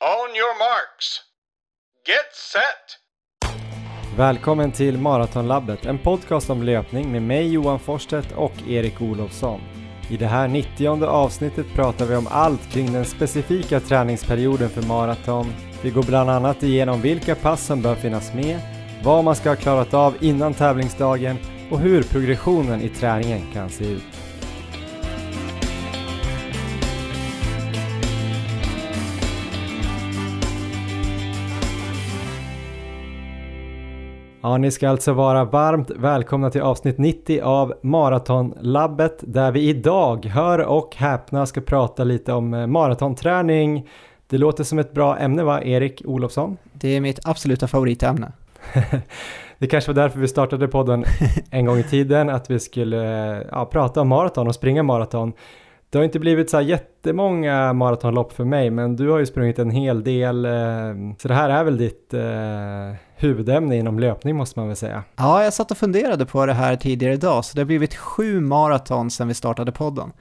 On your marks. Get set! Välkommen till Maratonlabbet, en podcast om löpning med mig Johan Forsstedt och Erik Olofsson. I det här 90 avsnittet pratar vi om allt kring den specifika träningsperioden för maraton. Vi går bland annat igenom vilka pass som bör finnas med, vad man ska ha klarat av innan tävlingsdagen och hur progressionen i träningen kan se ut. Ja, ni ska alltså vara varmt välkomna till avsnitt 90 av Maratonlabbet där vi idag, hör och häpna, ska prata lite om eh, maratonträning. Det låter som ett bra ämne va, Erik Olofsson? Det är mitt absoluta favoritämne. det kanske var därför vi startade podden en gång i tiden, att vi skulle ja, prata om maraton och springa maraton. Det har inte blivit så här jättemånga maratonlopp för mig, men du har ju sprungit en hel del, eh, så det här är väl ditt eh, huvudämne inom löpning måste man väl säga. Ja, jag satt och funderade på det här tidigare idag, så det har blivit sju maraton sedan vi startade podden.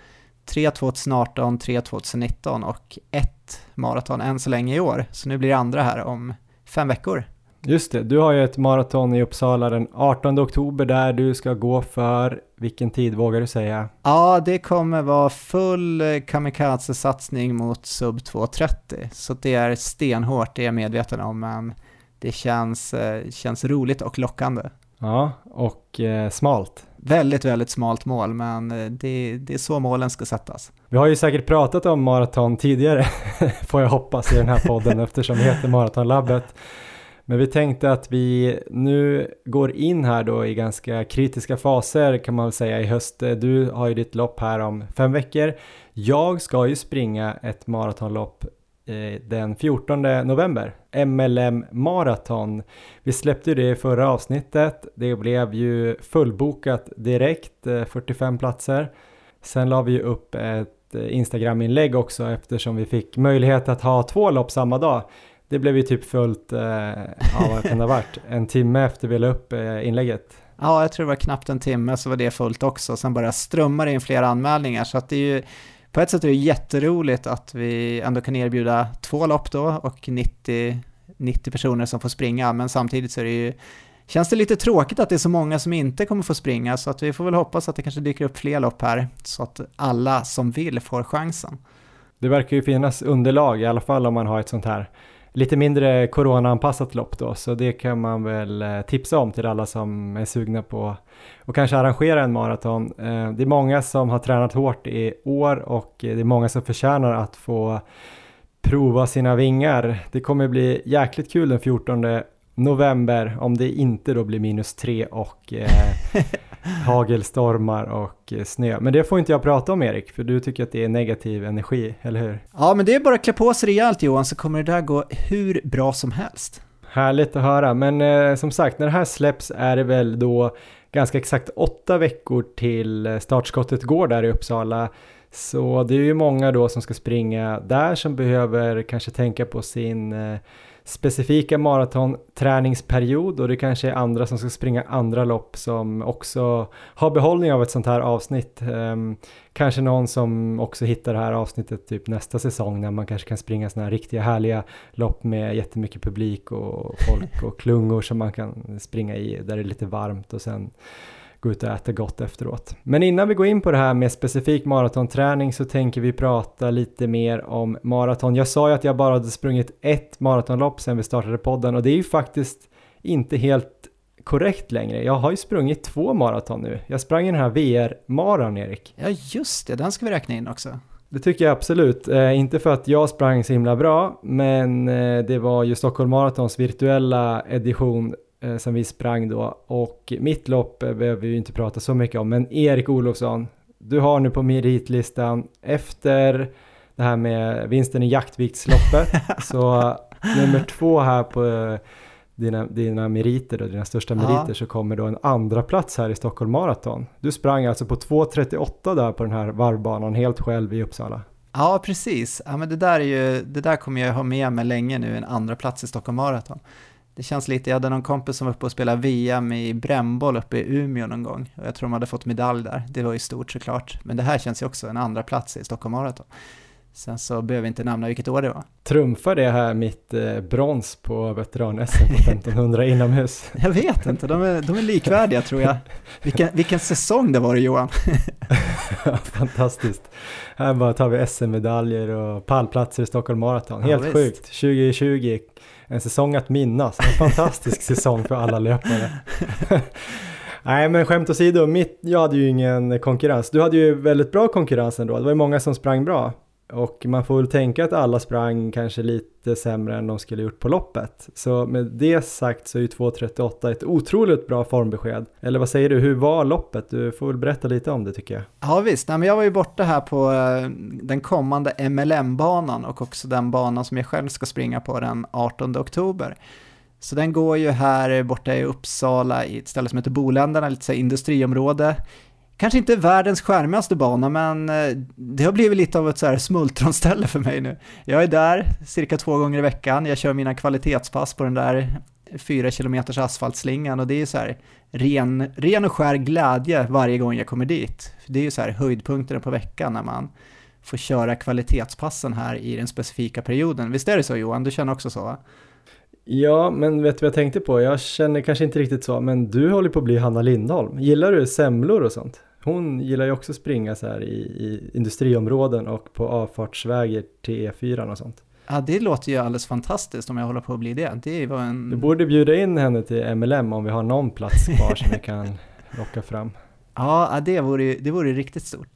Tre 2018, tre 2019 och ett maraton än så länge i år. Så nu blir det andra här om fem veckor. Just det, du har ju ett maraton i Uppsala den 18 oktober där du ska gå för, vilken tid vågar du säga? Ja, det kommer vara full kamikaze-satsning mot sub 2.30, så det är stenhårt, det är jag medveten om, men det känns, eh, känns roligt och lockande. Ja, och eh, smalt. Väldigt, väldigt smalt mål, men eh, det, det är så målen ska sättas. Vi har ju säkert pratat om maraton tidigare, får jag hoppas, i den här podden eftersom vi heter Maratonlabbet. Men vi tänkte att vi nu går in här då i ganska kritiska faser kan man väl säga i höst. Du har ju ditt lopp här om fem veckor. Jag ska ju springa ett maratonlopp eh, den 14 november, MLM Marathon. Vi släppte ju det i förra avsnittet. Det blev ju fullbokat direkt, eh, 45 platser. Sen la vi ju upp ett eh, Instagram-inlägg också eftersom vi fick möjlighet att ha två lopp samma dag det blev ju typ fullt, eh, ja vad kan det ha varit, en timme efter vi la upp eh, inlägget. Ja, jag tror det var knappt en timme så var det fullt också. Sen bara strömmar in fler anmälningar så att det är ju på ett sätt är det jätteroligt att vi ändå kan erbjuda två lopp då och 90, 90 personer som får springa, men samtidigt så är det ju Känns det lite tråkigt att det är så många som inte kommer få springa, så att vi får väl hoppas att det kanske dyker upp fler lopp här, så att alla som vill får chansen. Det verkar ju finnas underlag, i alla fall om man har ett sånt här lite mindre coronaanpassat lopp då, så det kan man väl eh, tipsa om till alla som är sugna på och kanske arrangera en maraton. Eh, det är många som har tränat hårt i år och det är många som förtjänar att få prova sina vingar. Det kommer bli jäkligt kul den 14 november om det inte då blir minus tre och eh, hagelstormar och eh, snö. Men det får inte jag prata om Erik, för du tycker att det är negativ energi, eller hur? Ja, men det är bara att klä på sig rejält Johan, så kommer det där gå hur bra som helst. Härligt att höra, men eh, som sagt, när det här släpps är det väl då ganska exakt åtta veckor till eh, startskottet går där i Uppsala. Så det är ju många då som ska springa där som behöver kanske tänka på sin eh, specifika maratonträningsperiod och det kanske är andra som ska springa andra lopp som också har behållning av ett sånt här avsnitt. Ehm, kanske någon som också hittar det här avsnittet typ nästa säsong när man kanske kan springa såna här riktiga härliga lopp med jättemycket publik och folk och klungor som man kan springa i där det är lite varmt och sen gå ut och äta gott efteråt. Men innan vi går in på det här med specifik maratonträning så tänker vi prata lite mer om maraton. Jag sa ju att jag bara hade sprungit ett maratonlopp sedan vi startade podden och det är ju faktiskt inte helt korrekt längre. Jag har ju sprungit två maraton nu. Jag sprang den här VR-maran, Erik. Ja, just det. Den ska vi räkna in också. Det tycker jag absolut. Eh, inte för att jag sprang så himla bra, men eh, det var ju Stockholm Maratons virtuella edition eh, som vi sprang då och mitt lopp eh, behöver vi ju inte prata så mycket om men Erik Olofsson, du har nu på meritlistan efter det här med vinsten i jaktviktsloppet så nummer två här på eh, dina, dina meriter och dina största meriter ja. så kommer då en andra plats här i Stockholm Marathon. Du sprang alltså på 2.38 där på den här varvbanan helt själv i Uppsala. Ja, precis. Ja, men det, där är ju, det där kommer jag ha med mig länge nu, en andra plats i Stockholm Marathon. Det känns lite, jag hade någon kompis som var uppe och spelade VM i brännboll uppe i Umeå någon gång. Och jag tror de hade fått medalj där. Det var ju stort såklart. Men det här känns ju också en andra plats i Stockholm Marathon. Sen så behöver vi inte nämna vilket år det var. Trumfar det här mitt eh, brons på veteran-SM på 1500 inomhus? Jag vet inte, de är, de är likvärdiga tror jag. Vilken, vilken säsong det var Johan. Fantastiskt. Här bara tar vi SM-medaljer och pallplatser i Stockholm Marathon. Helt Ja, sjukt. 2020, en säsong att minnas. En fantastisk säsong för alla löpare. Nej men skämt åsido, mitt, jag hade ju ingen konkurrens. Du hade ju väldigt bra konkurrens ändå. Det var ju många som sprang bra. Och man får väl tänka att alla sprang kanske lite sämre än de skulle gjort på loppet. Så med det sagt så är ju 2.38 ett otroligt bra formbesked. Eller vad säger du, hur var loppet? Du får väl berätta lite om det tycker jag. Ja visst, Nej, men jag var ju borta här på eh, den kommande MLM-banan och också den banan som jag själv ska springa på den 18 oktober. Så den går ju här borta i Uppsala i ett ställe som heter Boländerna, lite så industriområde. Kanske inte världens skärmigaste bana, men eh, det har blivit lite av ett så här smultronställe för mig nu. Jag är där cirka två gånger i veckan, jag kör mina kvalitetspass på den där fyra kilometers asfaltslingan och det är så här ren, ren och skär glädje varje gång jag kommer dit. Det är ju så här höjdpunkterna på veckan när man får köra kvalitetspassen här i den specifika perioden. Visst är det så Johan? Du känner också så va? Ja, men vet du vad jag tänkte på? Jag känner kanske inte riktigt så, men du håller på att bli Hanna Lindholm. Gillar du semlor och sånt? Hon gillar ju också springa så här i, i industriområden och på avfartsvägar till E4 och sånt. Ja, det låter ju alldeles fantastiskt om jag håller på att bli det. Det var en... Du borde bjuda in henne till MLM om vi har någon plats kvar som vi kan locka fram. Ja, det vore, det vore riktigt stort.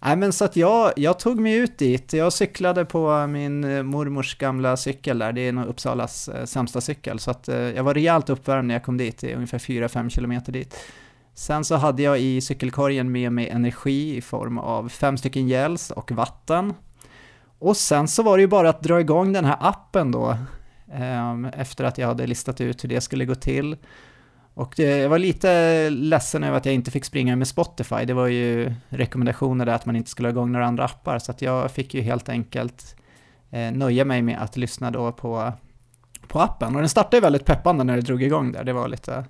Nej men så att jag, jag tog mig ut dit, jag cyklade på min eh, mormors gamla cykel där, det är nog Uppsalas eh, sämsta cykel, så att eh, jag var rejält uppvärmd när jag kom dit, det är ungefär 4-5 kilometer dit. Sen så hade jag i cykelkorgen med mig energi i form av fem stycken gels och vatten. Och sen så var det ju bara att dra igång den här appen då, ehm, efter att jag hade listat ut hur det skulle gå till. Och eh, jag var lite ledsen över att jag inte fick springa med Spotify. Det var ju rekommendationer där att man inte skulle ha igång några andra appar, så att jag fick ju helt enkelt eh, nöja mig med att lyssna då på, på appen. Och den startade ju väldigt peppande när det drog igång där. Det var lite,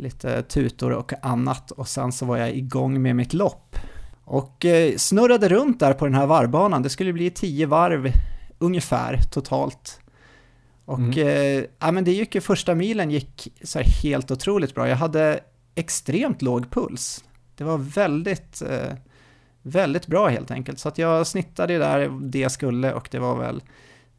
lite tutor och annat och sen så var jag igång med mitt lopp. Och eh, snurrade runt där på den här varvbanan. Det skulle bli tio varv ungefär totalt. Och Mm. eh, ja, men det gick ju, första milen gick så här helt otroligt bra. Jag hade extremt låg puls. Det var väldigt, eh, väldigt bra helt enkelt. Så att jag snittade ju där det jag skulle och det var väl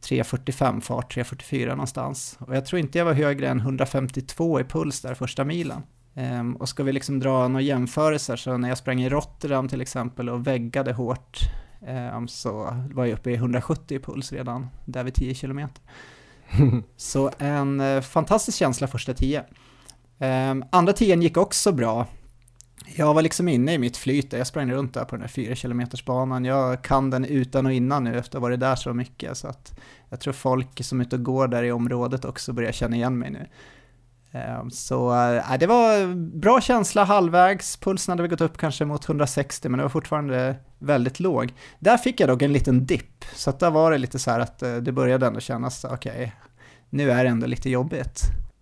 3.45 fart, 3.44 någonstans. Och jag tror inte jag var högre än 152 i puls där första milen. Ehm, och ska vi liksom dra några jämförelser så när jag sprang i Rotterdam till exempel och väggade hårt ehm, så var jag uppe i 170 i puls redan där vid 10 kilometer. Så en eh, fantastisk känsla första 10. Ehm, andra 10 gick också bra. Jag var liksom inne i mitt flyt där. jag sprang runt där på den här 4 kilometers banan. Jag kan den utan och innan nu efter att ha varit där så mycket så att jag tror folk som är ute och går där i området också börjar känna igen mig nu. Ehm, så äh, det var bra känsla halvvägs, pulsen hade väl gått upp kanske mot 160 men det var fortfarande väldigt låg. Där fick jag dock en liten dipp, så att där var det lite så här att eh, det började ändå kännas, okej, nu är det ändå lite jobbigt.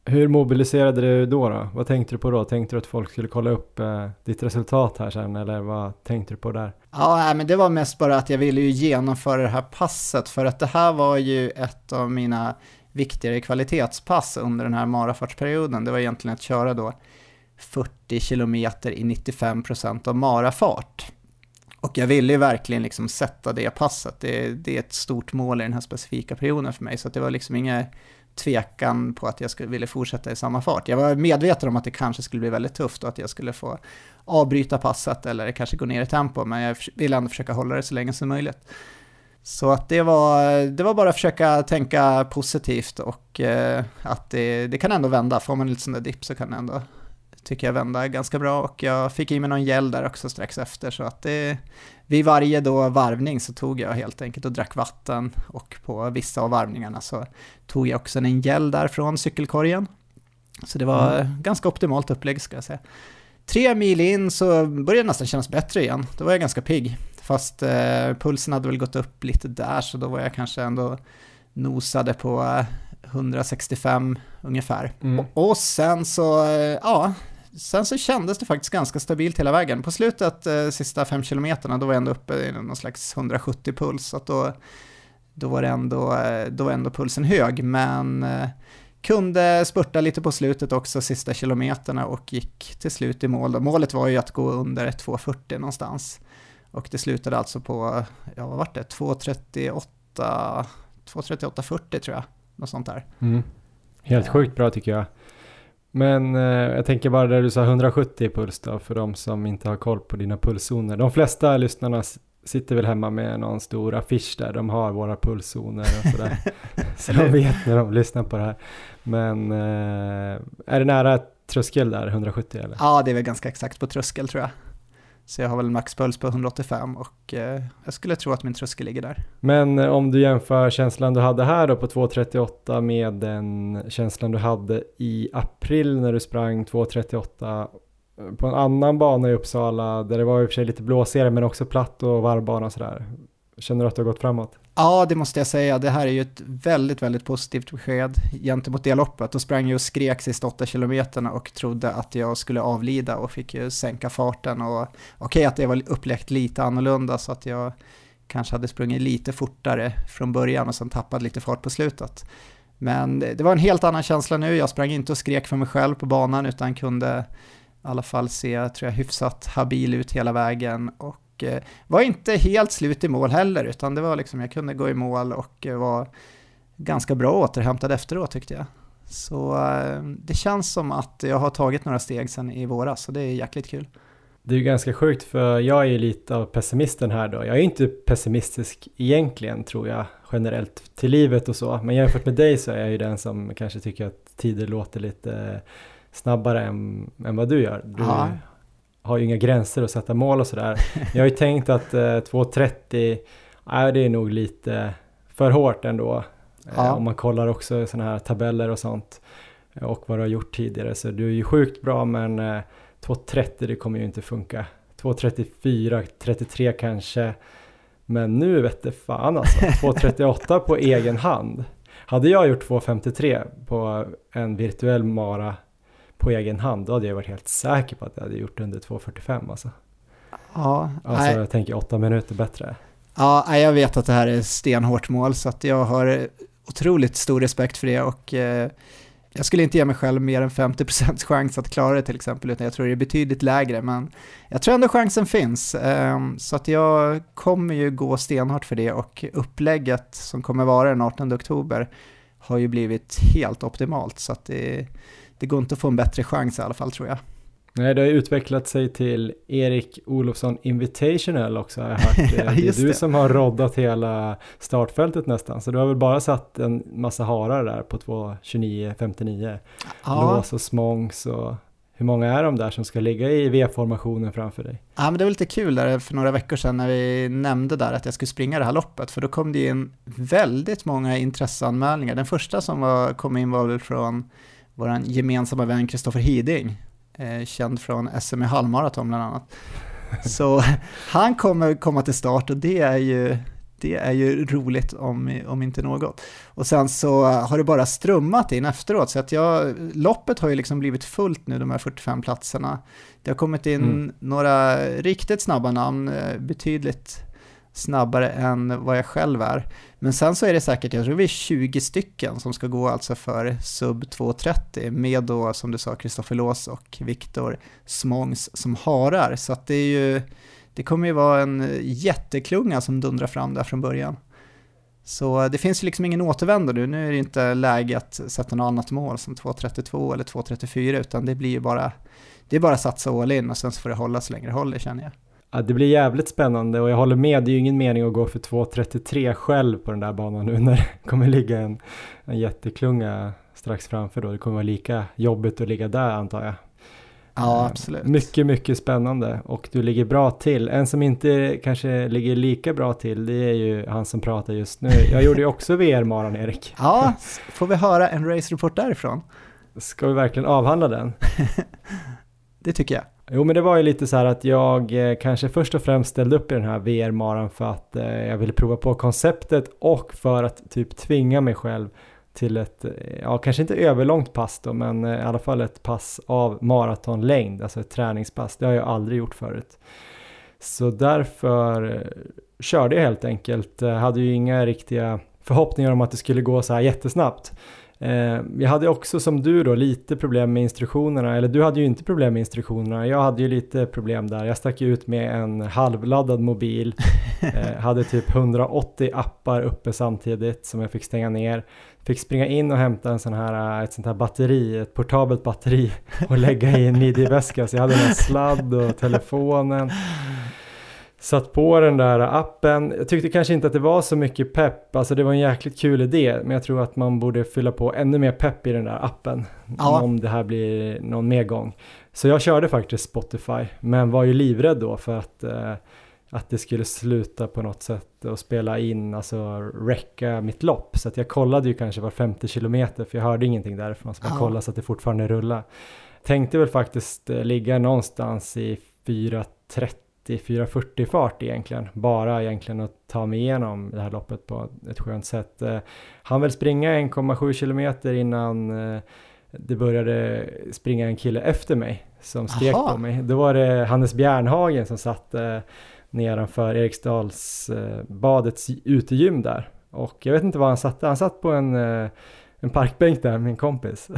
Hur mobiliserade du då, då? Vad tänkte du på då? Tänkte du att folk skulle kolla upp eh, ditt resultat här sen eller vad tänkte du på där? Ja, men det var mest bara att jag ville ju genomföra det här passet för att det här var ju ett av mina viktigare kvalitetspass under den här marafartsperioden. Det var egentligen att köra då 40 km i 95% av marafart. Och jag ville ju verkligen liksom sätta det passet. Det, det är ett stort mål i den här specifika perioden för mig, så att det var liksom inga tvekan på att jag skulle ville fortsätta i samma fart. Jag var medveten om att det kanske skulle bli väldigt tufft och att jag skulle få avbryta passet eller kanske gå ner i tempo, men jag ville ändå försöka hålla det så länge som möjligt. Så att det var, det var bara att försöka tänka positivt och eh, att det, det kan ändå vända. Får man en liten sån där dipp så kan det ändå, tycker jag, vända ganska bra. Och jag fick i mig någon gel där också strax efter. Så att det, vid varje då varvning så tog jag helt enkelt och drack vatten. Och på vissa av varvningarna så tog jag också en gel där från cykelkorgen. Så det var ganska optimalt upplägg ska jag säga. Tre mil in så började det nästan kännas bättre igen. Då var jag ganska pigg. Fast eh, pulsen hade väl gått upp lite där så då var jag kanske ändå nosade på eh, 165 ungefär. Mm. Och, och sen så, eh, ja, sen så kändes det faktiskt ganska stabilt hela vägen. På slutet, eh, sista fem kilometerna, då var jag ändå uppe i någon slags 170 puls, så då, då, var ändå, eh, då var ändå pulsen hög, men eh, kunde spurta lite på slutet också, sista kilometerna och gick till slut i mål. Målet var ju att gå under 2.40 någonstans. Och det slutade alltså på, ja vad var det, 2.38, 2.38.40 tror jag, något sånt där. Mm. Helt sjukt bra tycker jag. Men eh, jag tänker bara där du sa 170 puls då, för de som inte har koll på dina pulszoner. De flesta lyssnarna sitter väl hemma med någon stor affisch där de har våra pulszoner och sådär. så de vet när de lyssnar på det här. Men eh, är det nära tröskel där, 170 eller? Ja, det är väl ganska exakt på tröskel tror jag. Så jag har väl maxpuls på 185 och eh, jag skulle tro att min tröskel ligger där. Men eh, om du jämför känslan du hade här då på 2.38 med den känslan du hade i april när du sprang 2.38 eh, på en annan bana i Uppsala där det var i och för sig lite blåsigare men också platt och varvbana och sådär. Känner du att du har gått framåt? Ja, det måste jag säga. Det här är ju ett väldigt, väldigt positivt besked gentemot det loppet. Då sprang jag och skrek sista åtta kilometerna och trodde att jag skulle avlida och fick ju sänka farten. Och okej okay, att det var uppläckt lite annorlunda så att jag kanske hade sprungit lite fortare från början och sen tappat lite fart på slutet. Men det var en helt annan känsla nu. Jag sprang inte och skrek för mig själv på banan utan kunde i alla fall se, tror jag, hyfsat habil ut hela vägen och Eh, var inte helt slut i mål heller, utan det var liksom, jag kunde gå i mål och eh, var ganska bra återhämtad efteråt tyckte jag. Så eh, det känns som att jag har tagit några steg sedan i våras, så det är jäkligt kul. Det är ju ganska sjukt för jag är ju lite av pessimisten här då. Jag är inte pessimistisk egentligen tror jag generellt till livet och så. Men jämfört med dig så är jag ju den som kanske tycker att tider låter lite snabbare än, än vad du gör. Du Aha har ju inga gränser att sätta mål och sådär. Jag har ju tänkt att eh, 2.30, är det är nog lite för hårt ändå. Eh, ja. om man kollar också sådana här tabeller och sånt. Eh, och vad du har gjort tidigare. Så du är ju sjukt bra men eh, 2.30 det kommer ju inte funka. 2.34, 33 kanske. Men nu vet det fan alltså. 2.38 på egen hand. Hade jag gjort 2.53 på en virtuell mara på egen hand, då hade jag varit helt säker på att jag hade gjort under 2.45 alltså. Ja, alltså nej. jag tänker åtta minuter bättre. Ja, jag vet att det här är stenhårt mål så att jag har otroligt stor respekt för det och eh, jag skulle inte ge mig själv mer än 50% chans att klara det till exempel, utan jag tror det är betydligt lägre, men jag tror ändå chansen finns. Eh, så att jag kommer ju gå stenhårt för det och upplägget som kommer vara den 18 oktober har ju blivit helt optimalt, så att det det går inte att få en bättre chans i alla fall tror jag. Nej, det har ju utvecklat sig till Erik Olofsson Invitational också har jag hört. ja, det är du det. som har roddat hela startfältet nästan, så du har väl bara satt en massa harar där på 2.29.59. Ja. Lås och smångs och hur många är de där som ska ligga i V-formationen framför dig? Ja, men det var lite kul där för några veckor sedan när vi nämnde där att jag skulle springa det här loppet, för då kom det in väldigt många intresseanmälningar. Den första som var, kom in var väl från vår gemensamma vän Kristoffer Hiding, eh, känd från SM i halvmaraton bland annat. Så han kommer komma till start och det är ju, det är ju roligt om, om inte något. Och sen så har det bara strömmat in efteråt, så att jag, loppet har ju liksom blivit fullt nu, de här 45 platserna. Det har kommit in mm. några riktigt snabba namn, eh, betydligt snabbare än vad jag själv är. Men sen så är det säkert, jag tror vi är 20 stycken som ska gå alltså för sub 2.30 med då som du sa Kristoffer Lås och Viktor Smångs som harar. Så att det är ju, det kommer ju vara en jätteklunga som dundrar fram där från början. Så det finns ju liksom ingen återvändo nu, nu är det inte läge att sätta något annat mål som 2.32 eller 2.34 utan det blir ju bara, det är bara att satsa all in och sen så får det hålla så länge det håller känner jag. Ja, det blir jävligt spännande och jag håller med, det är ju ingen mening att gå för 2.33 själv på den där banan nu när det kommer ligga en, en jätteklunga strax framför då. Det kommer vara lika jobbigt att ligga där antar jag. Ja, absolut. Mycket, mycket spännande och du ligger bra till. En som inte kanske ligger lika bra till, det är ju han som pratar just nu. Jag gjorde ju också VR-maran, Erik. Ja, får vi höra en race-report därifrån? Ska vi verkligen avhandla den? det tycker jag. Jo men det var ju lite så här att jag eh, kanske först och främst ställde upp i den här VR-maran för att eh, jag ville prova på konceptet och för att typ tvinga mig själv till ett, eh, ja kanske inte överlångt pass då, men eh, i alla fall ett pass av maratonlängd, alltså ett träningspass. Det har jag aldrig gjort förut. Så därför eh, körde jag helt enkelt, jag hade ju inga riktiga förhoppningar om att det skulle gå så här jättesnabbt. Eh, jag hade också som du då lite problem med instruktionerna, eller du hade ju inte problem med instruktionerna, jag hade ju lite problem där. Jag stack ut med en halvladdad mobil, eh, hade typ 180 appar uppe samtidigt som jag fick stänga ner. Fick springa in och hämta en sån här, ett sånt här batteri, ett portabelt batteri och lägga i en midjeväska. Så jag hade en sladd och telefonen satt på den där appen. Jag tyckte kanske inte att det var så mycket pepp, alltså det var en jäkligt kul idé, men jag tror att man borde fylla på ännu mer pepp i den där appen ja. om det här blir någon mer gång. Så jag körde faktiskt Spotify, men var ju livrädd då för att, eh, att det skulle sluta på något sätt och spela in, alltså räcka mitt lopp. Så att jag kollade ju kanske var 50 kilometer, för jag hörde ingenting därifrån, så man ja. kollade så att det fortfarande rullar. Tänkte väl faktiskt eh, ligga någonstans i 4.30 440 fart egentligen. Bara egentligen att ta mig igenom det här loppet på ett skönt sätt. Eh, han vill springa 1,7 kilometer innan eh, det började springa en kille efter mig som skrek Aha. på mig. Då var det Hannes Bjärnhagen som satt eh, nedanför Eriksdals badets utegym där. Och jag vet inte var han satt. Han satt på en, en parkbänk där med en kompis.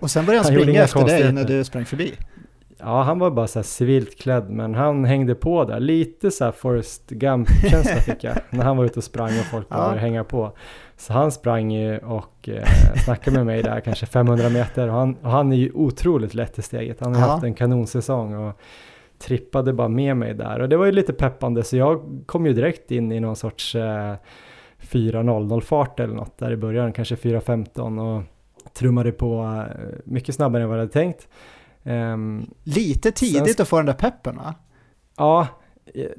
Och sen började han, han springa efter dig när du sprang förbi? Ja, han var bara så här civilt klädd, men han hängde på där. Lite så här Forrest Gump-känsla fick jag, när han var ute och sprang och folk började ja. hänga på. Så han sprang ju och eh, snackade med mig där, kanske 500 meter. Och han, och han är ju otroligt lätt i steget. Han har ja. haft en kanonsäsong och trippade bara med mig där. Och det var ju lite peppande, så jag kom ju direkt in i någon sorts eh, 4.00 fart eller något där i början, kanske 4.15 och trummade på eh, mycket snabbare än vad jag hade tänkt. Um, Lite tidigt sen, att få den där peppen va? Ja,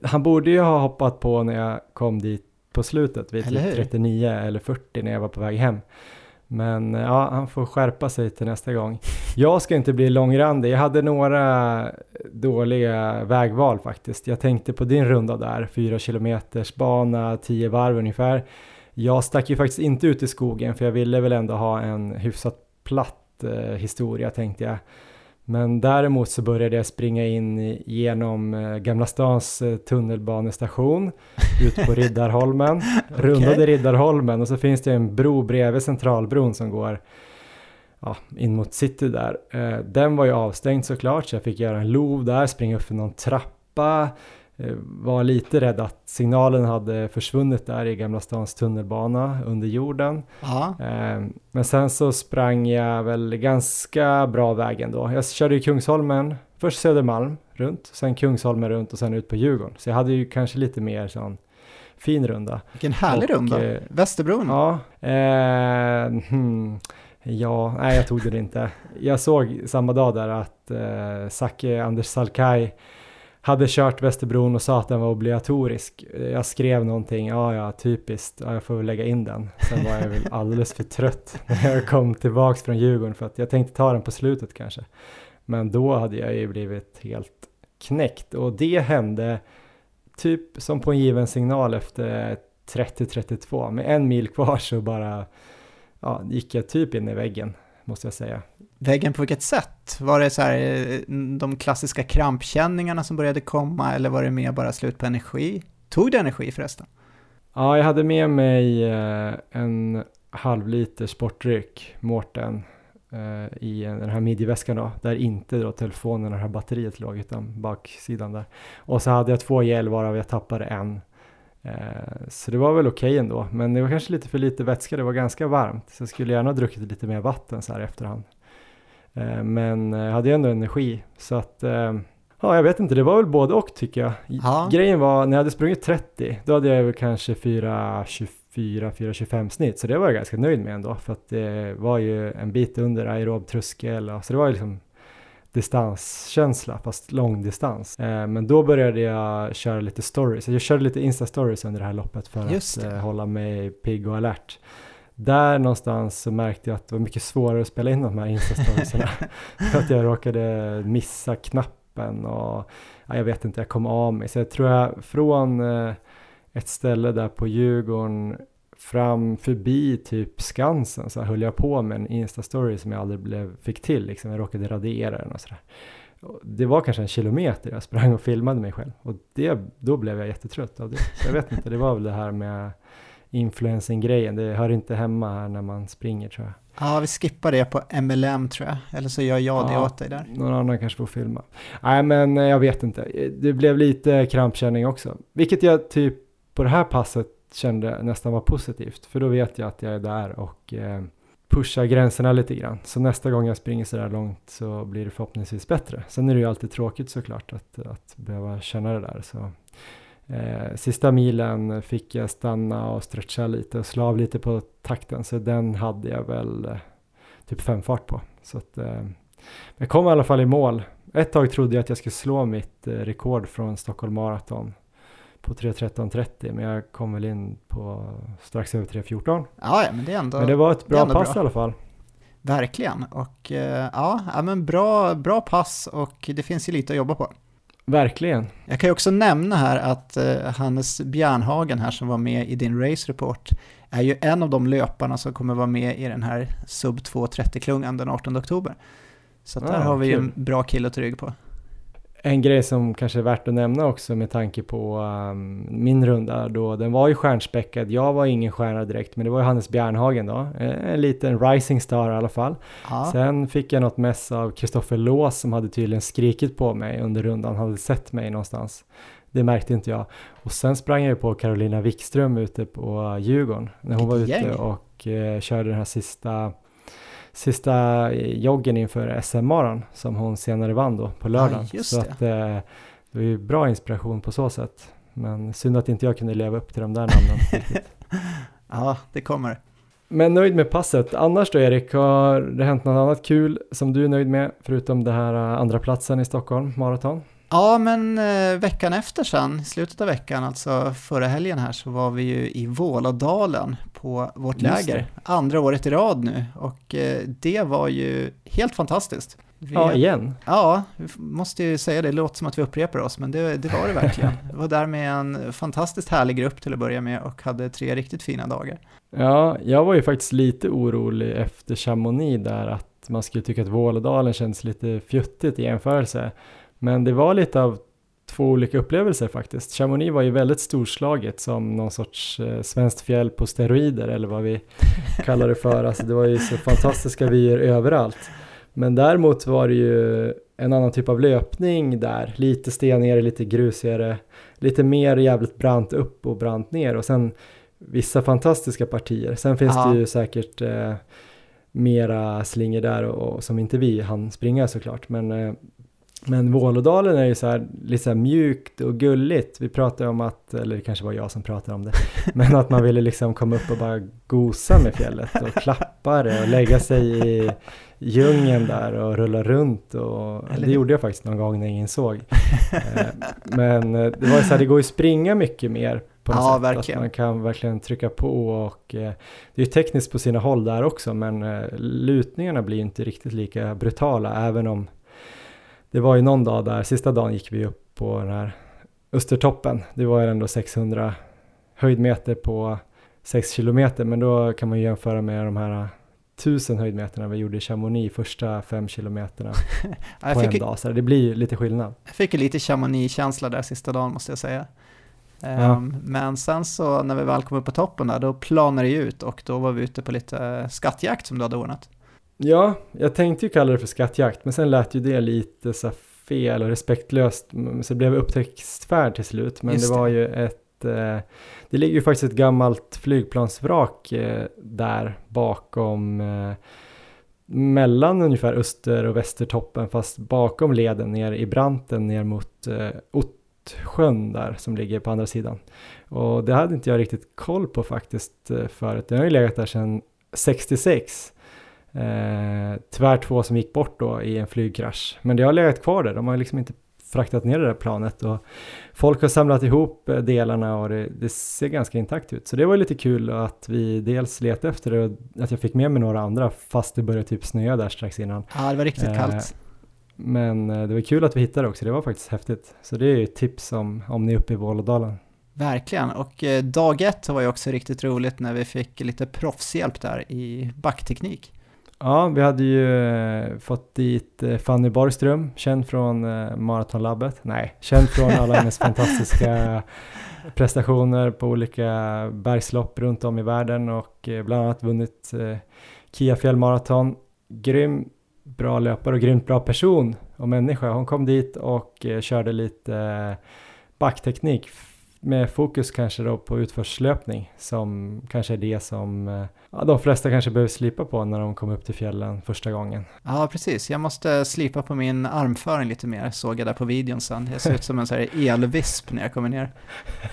han borde ju ha hoppat på när jag kom dit på slutet vid eller 39 eller 40 när jag var på väg hem. Men ja, han får skärpa sig till nästa gång. Jag ska inte bli långrandig. Jag hade några dåliga vägval faktiskt. Jag tänkte på din runda där, 4 kilometers bana, 10 varv ungefär. Jag stack ju faktiskt inte ut i skogen för jag ville väl ändå ha en hyfsat platt eh, historia tänkte jag. Men däremot så började jag springa in genom eh, Gamla stans eh, tunnelbanestation ut på Riddarholmen, okay. rundade Riddarholmen och så finns det en bro bredvid Centralbron som går ja, in mot city där. Eh, den var ju avstängd såklart så jag fick göra en lov där, springa upp för någon trappa, var lite rädd att signalen hade försvunnit där i Gamla stans tunnelbana under jorden. Aha. Eh, men sen så sprang jag väl ganska bra vägen då. Jag körde i Kungsholmen, först Södermalm runt, sen Kungsholmen runt och sen ut på Djurgården. Så jag hade ju kanske lite mer sån fin runda. Vilken härlig och, runda! Eh, Västerbron? Ja, eh, hmm, ja, nej jag tog det inte. Jag såg samma dag där att eh, Anders Salkai hade kört Västerbron och sa att den var obligatorisk. Jag skrev någonting, ja ja typiskt, ja, jag får väl lägga in den. Sen var jag väl alldeles för trött när jag kom tillbaks från Djurgården för att jag tänkte ta den på slutet kanske. Men då hade jag ju blivit helt knäckt och det hände typ som på en given signal efter 30-32. Med en mil kvar så bara ja, gick jag typ in i väggen måste jag säga. Väggen på vilket sätt? Var det så här eh, de klassiska krampkänningarna som började komma eller var det mer bara slut på energi? Tog du energi förresten? Ja, jag hade med mig eh, en halv liter sportdryck, Mårten, eh, i den här midjeväskan då, där inte då telefonen och det här batteriet låg, utan baksidan där. Och så hade jag två gel varav jag tappade en. Så det var väl okej okay ändå, men det var kanske lite för lite vätska, det var ganska varmt. Så jag skulle gärna ha druckit lite mer vatten så här efterhand. Eh, men jag hade ju ändå energi så att eh, Ja, jag vet inte, det var väl både och tycker jag. Ja. Grejen var, när jag hade sprungit 30, då hade jag väl kanske 4.24, 4.25 snitt, så det var jag ganska nöjd med ändå, för att det var ju en bit under aerob tröskel, så det var ju liksom distanskänsla, fast långdistans. Eh, men då började jag köra lite stories, jag körde lite Insta-stories under det här loppet för Just att hålla mig pigg och alert där någonstans så märkte jag att det var mycket svårare att spela in de här instastoriesarna. för att jag råkade missa knappen och ja, jag vet inte, jag kom av mig. Så jag tror jag från eh, ett ställe där på Djurgården fram förbi typ Skansen så höll jag på med en Insta-story som jag aldrig blev, fick till liksom. Jag råkade radera den och sådär. Det var kanske en kilometer jag sprang och filmade mig själv och det, då blev jag jättetrött av det. Så jag vet inte, det var väl det här med influencing-grejen. Det hör inte hemma här när man springer tror jag. Ja, vi skippar det på MLM tror jag, eller så gör jag det ja, åt dig där. Någon annan kanske får filma. Nej, men eh, jag vet inte. Det blev lite krampkänning också, vilket jag typ på det här passet kände nästan var positivt, för då vet jag att jag är där och eh, pushar gränserna lite grann. Så nästa gång jag springer sådär långt så blir det förhoppningsvis bättre. Sen är det ju alltid tråkigt såklart att, att behöva känna det där. Så Eh, sista milen fick jag stanna och stretcha lite och slå av lite på takten så den hade jag väl eh, typ fem fart på. Så att, eh, jag kom i alla fall i mål. Ett tag trodde jag att jag skulle slå mitt eh, rekord från Stockholm Marathon på 3.13.30 men jag kom väl in på strax över 3.14. Ja, men det är ändå Men det var ett bra pass bra. i alla fall. Verkligen, och eh, ja, men bra, bra pass och det finns ju lite att jobba på. Verkligen. Jag kan ju också nämna här att uh, Hannes Bjärnhagen här som var med i din race report är ju en av de löparna som kommer vara med i den här sub 2.30-klungan den 18 oktober. Så där ah, har vi ju en bra kille att rygg på. En grej som kanske är värt att nämna också med tanke på um, min runda då, den var ju stjärnspäckad. Jag var ingen stjärna direkt, men det var ju Hannes Bjärnhagen då. Eh, en liten rising star i alla fall. Ja. Sen fick jag något mess av Kristoffer Lås som hade tydligen skrikit på mig under rundan, hade sett mig någonstans. Det märkte inte jag. Och sen sprang jag ju på Carolina Wikström ute på Djurgården när hon var ute och uh, körde den här sista sista joggen inför SM-maran som hon senare vann då på lördagen. Ah, så det. att eh, det var ju bra inspiration på så sätt. Men synd att inte jag kunde leva upp till de där namnen. ja, det kommer. Men nöjd med passet. Annars då Erik, har det hänt något annat kul som du är nöjd med förutom det här eh, andra platsen i Stockholm maraton? Ja, men eh, veckan efter sen, slutet av veckan, alltså förra helgen här, så var vi ju i Vålådalen på vårt läger. Andra året i rad nu och eh, det var ju helt fantastiskt. Vi, ja, igen. Ja, vi måste ju säga det, det låter som att vi upprepar oss, men det, det var det verkligen. Vi var där med en fantastiskt härlig grupp till att börja med och hade tre riktigt fina dagar. Ja, jag var ju faktiskt lite orolig efter Chamonix där, att man skulle tycka att Vålådalen känns lite fjuttigt i jämförelse. Men det var lite av två olika upplevelser faktiskt. Chamonix var ju väldigt storslaget som någon sorts eh, svenskt fjäll på steroider eller vad vi kallar det för. Alltså det var ju så fantastiska vyer överallt. Men däremot var det ju en annan typ av löpning där, lite stenigare, lite grusigare, lite mer jävligt brant upp och brant ner och sen vissa fantastiska partier. Sen finns Aha. det ju säkert eh, mera slingor där och, och, som inte vi hann springa såklart. Men eh, men Vålådalen är ju så här, lite så här mjukt och gulligt. Vi pratade om att, eller det kanske var jag som pratade om det, men att man ville liksom komma upp och bara gosa med fjället och klappa det och lägga sig i djungeln där och rulla runt och det gjorde jag faktiskt någon gång när ingen såg. Eh, men eh, det var så här, det går ju springa mycket mer på något ja, sätt. Verkligen. Att man kan verkligen trycka på och eh, det är ju tekniskt på sina håll där också men lutningarna blir inte riktigt lika brutala även om det var ju någon dag där, sista dagen gick vi upp på den här Östertoppen. Det var ju ändå 600 höjdmeter på 6 kilometer, men då kan man ju jämföra med de här 1000 höjdmeterna vi gjorde i Chamonix första 5 kilometerna på en dag, så det blir lite skillnad. Jag fick ju lite Chamonix-känsla där sista dagen måste jag säga. Ja. Um, men sen så när vi väl kom upp på toppen där, då planade det ut och då var vi ute på lite skattjakt som du hade ordnat. Ja, jag tänkte ju kalla det för skattjakt, men sen lät ju det lite så fel och respektlöst, så det blev upptäcktsfärd till slut. Men Just det var ju ett, eh, det ligger ju faktiskt ett gammalt flygplansvrak eh, där bakom, eh, mellan ungefär öster och västertoppen, fast bakom leden ner i branten ner mot eh, Ottsjön där som ligger på andra sidan. Och det hade inte jag riktigt koll på faktiskt eh, förut. Den har ju legat där sedan 66. Eh, tyvärr två som gick bort då i en flygkrasch. Men det har legat kvar där, de har liksom inte fraktat ner det där planet och folk har samlat ihop eh, delarna och det, det, ser ganska intakt ut. Så det var lite kul att vi dels letade efter det och att jag fick med mig några andra fast det började typ snöa där strax innan. Ja, det var riktigt eh, kallt. Men det var kul att vi hittade det också, det var faktiskt häftigt. Så det är ju ett tips om, om ni är uppe i Vålådalen. Verkligen, och dag ett var ju också riktigt roligt när vi fick lite proffshjälp där i backteknik. Ja, vi hade ju eh, fått dit eh, Fanny Borgström, känd från Maratonlabbet. Nej, känd från alla hennes fantastiska prestationer på olika bergslopp runt om i världen och bland annat vunnit Kia fjällmaraton. Grym bra löpare och grymt bra person och människa. Hon kom dit och körde lite backteknik med fokus kanske då på utförslöpning som kanske är det som eh, ja, de flesta kanske behöver slipa på när de kommer upp till fjällen första gången. Ja, precis. Jag måste slipa på min armföring lite mer, såg jag där på videon sen. Jag ser ut som en sån här elvisp när jag kommer ner.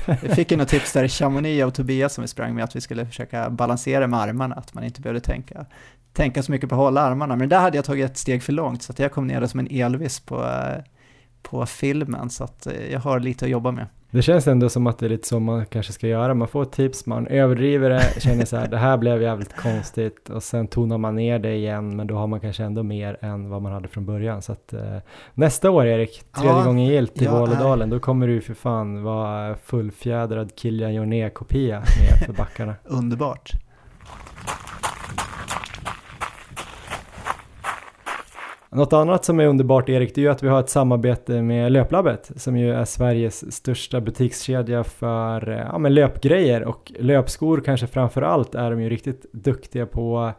Jag fick ju något tips där i Chamonix av Tobias som vi sprang med att vi skulle försöka balansera med armarna, att man inte behövde tänka, tänka så mycket på att hålla armarna. Men där hade jag tagit ett steg för långt så att jag kom ner som en elvisp på, eh, på filmen, så att eh, jag har lite att jobba med. Det känns ändå som att det är lite så man kanske ska göra. Man får ett tips, man överdriver det, känner så här, det här blev jävligt konstigt och sen tonar man ner det igen, men då har man kanske ändå mer än vad man hade från början. Så att eh, nästa år Erik, tredje ja, gången gilt i Vålådalen, då kommer du för fan vara fullfjädrad Kilian Jorné-kopia med för backarna. Underbart. Något annat som är underbart Erik, det är ju att vi har ett samarbete med Löplabbet som ju är Sveriges största butikskedja för ja, men löpgrejer. Och löpskor kanske framför allt är de ju riktigt duktiga på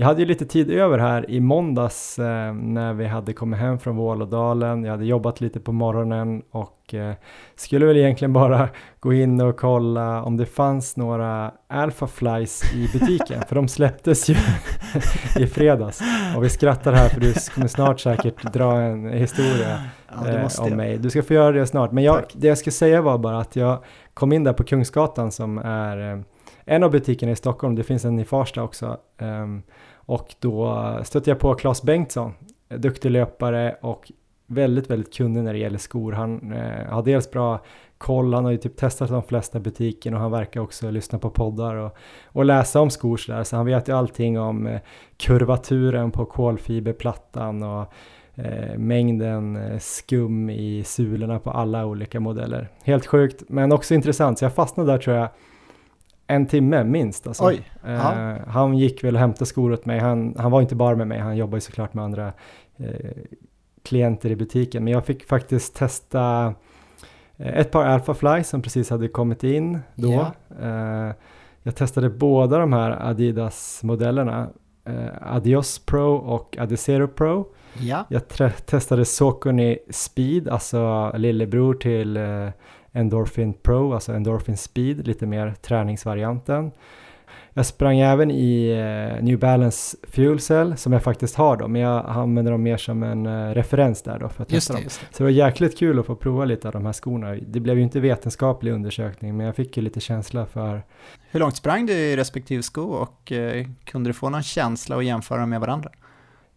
jag hade ju lite tid över här i måndags eh, när vi hade kommit hem från Vålådalen. Jag hade jobbat lite på morgonen och eh, skulle väl egentligen bara gå in och kolla om det fanns några Alpha Flies i butiken, för de släpptes ju i fredags. Och vi skrattar här för du kommer snart säkert dra en historia ja, eh, om mig. Du ska få göra det snart. Men jag, det jag ska säga var bara att jag kom in där på Kungsgatan som är eh, en av butikerna i Stockholm, det finns en i Farsta också. Um, och då stötte jag på Claes Bengtsson, duktig löpare och väldigt, väldigt kunnig när det gäller skor. Han eh, har dels bra koll, han har ju typ testat de flesta butiken och han verkar också lyssna på poddar och, och läsa om skor sådär. Så han vet ju allting om eh, kurvaturen på kolfiberplattan och eh, mängden eh, skum i sulorna på alla olika modeller. Helt sjukt, men också intressant. Så jag fastnade där tror jag en timme minst. Alltså. Eh, han gick väl och hämtade skor åt mig. Han, han var inte bara med mig, han jobbar ju såklart med andra eh, klienter i butiken. Men jag fick faktiskt testa eh, ett par Alpha Fly som precis hade kommit in då. Yeah. jag testade båda de här Adidas-modellerna. Eh, Adios Pro och Adizero Pro. Ja. Jag testade Saucony Speed, alltså lillebror till eh, Endorphin Pro, alltså Endorphin Speed, lite mer träningsvarianten. Jag sprang även i eh, New Balance Fuel Cell som jag faktiskt har då, men jag använder dem mer som en uh, referens där då för att testa dem. Det. Så det var jäkligt kul att få prova lite av de här skorna. Det blev ju inte vetenskaplig undersökning, men jag fick ju lite känsla för... Hur långt sprang du i respektive sko och uh, kunde du få någon känsla och jämföra med varandra?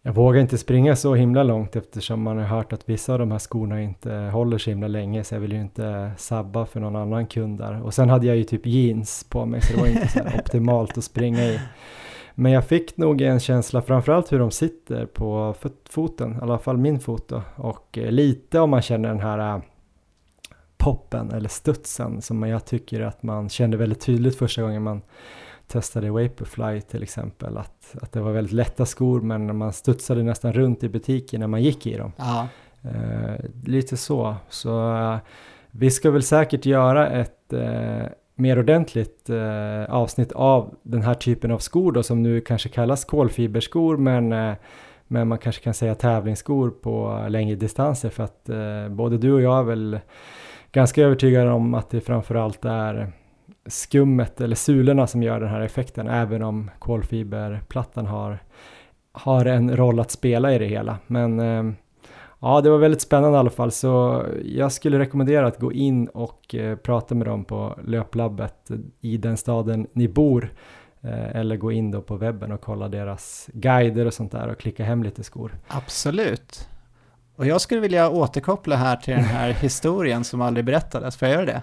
Jag vågar inte springa så himla långt eftersom man har hört att vissa av de här skorna inte håller så himla länge så jag vill ju inte sabba för någon annan kund där. Och sen hade jag ju typ jeans på mig så det var inte så optimalt att springa i. Men jag fick nog en känsla framförallt hur de sitter på foten, i alla fall min fot då. Och eh, lite om man känner den här äh, poppen eller studsen som jag tycker att man kände väldigt tydligt första gången man testade Vaporfly till exempel, att, att det var väldigt lätta skor men man studsade nästan runt i butiken när man gick i dem. Uh, lite så. Så uh, vi ska väl säkert göra ett uh, mer ordentligt avsnitt av den här typen av skor då som nu kanske kallas kolfiberskor men men man kanske kan säga tävlingsskor på längre distanser för att både du och jag är väl ganska övertygade om att det framförallt är skummet eller sulorna som gör den här effekten, även om kolfiberplattan har, har en roll att spela i det hela. Men eh, ja, det var väldigt spännande i alla fall, så jag skulle rekommendera att gå in och eh, prata med dem på löplabbet i den staden ni bor. Eh, eller gå in då på webben och kolla deras guider och sånt där och klicka hem lite skor. Absolut. Och jag skulle vilja återkoppla här till den här historien som aldrig berättades, får jag göra det?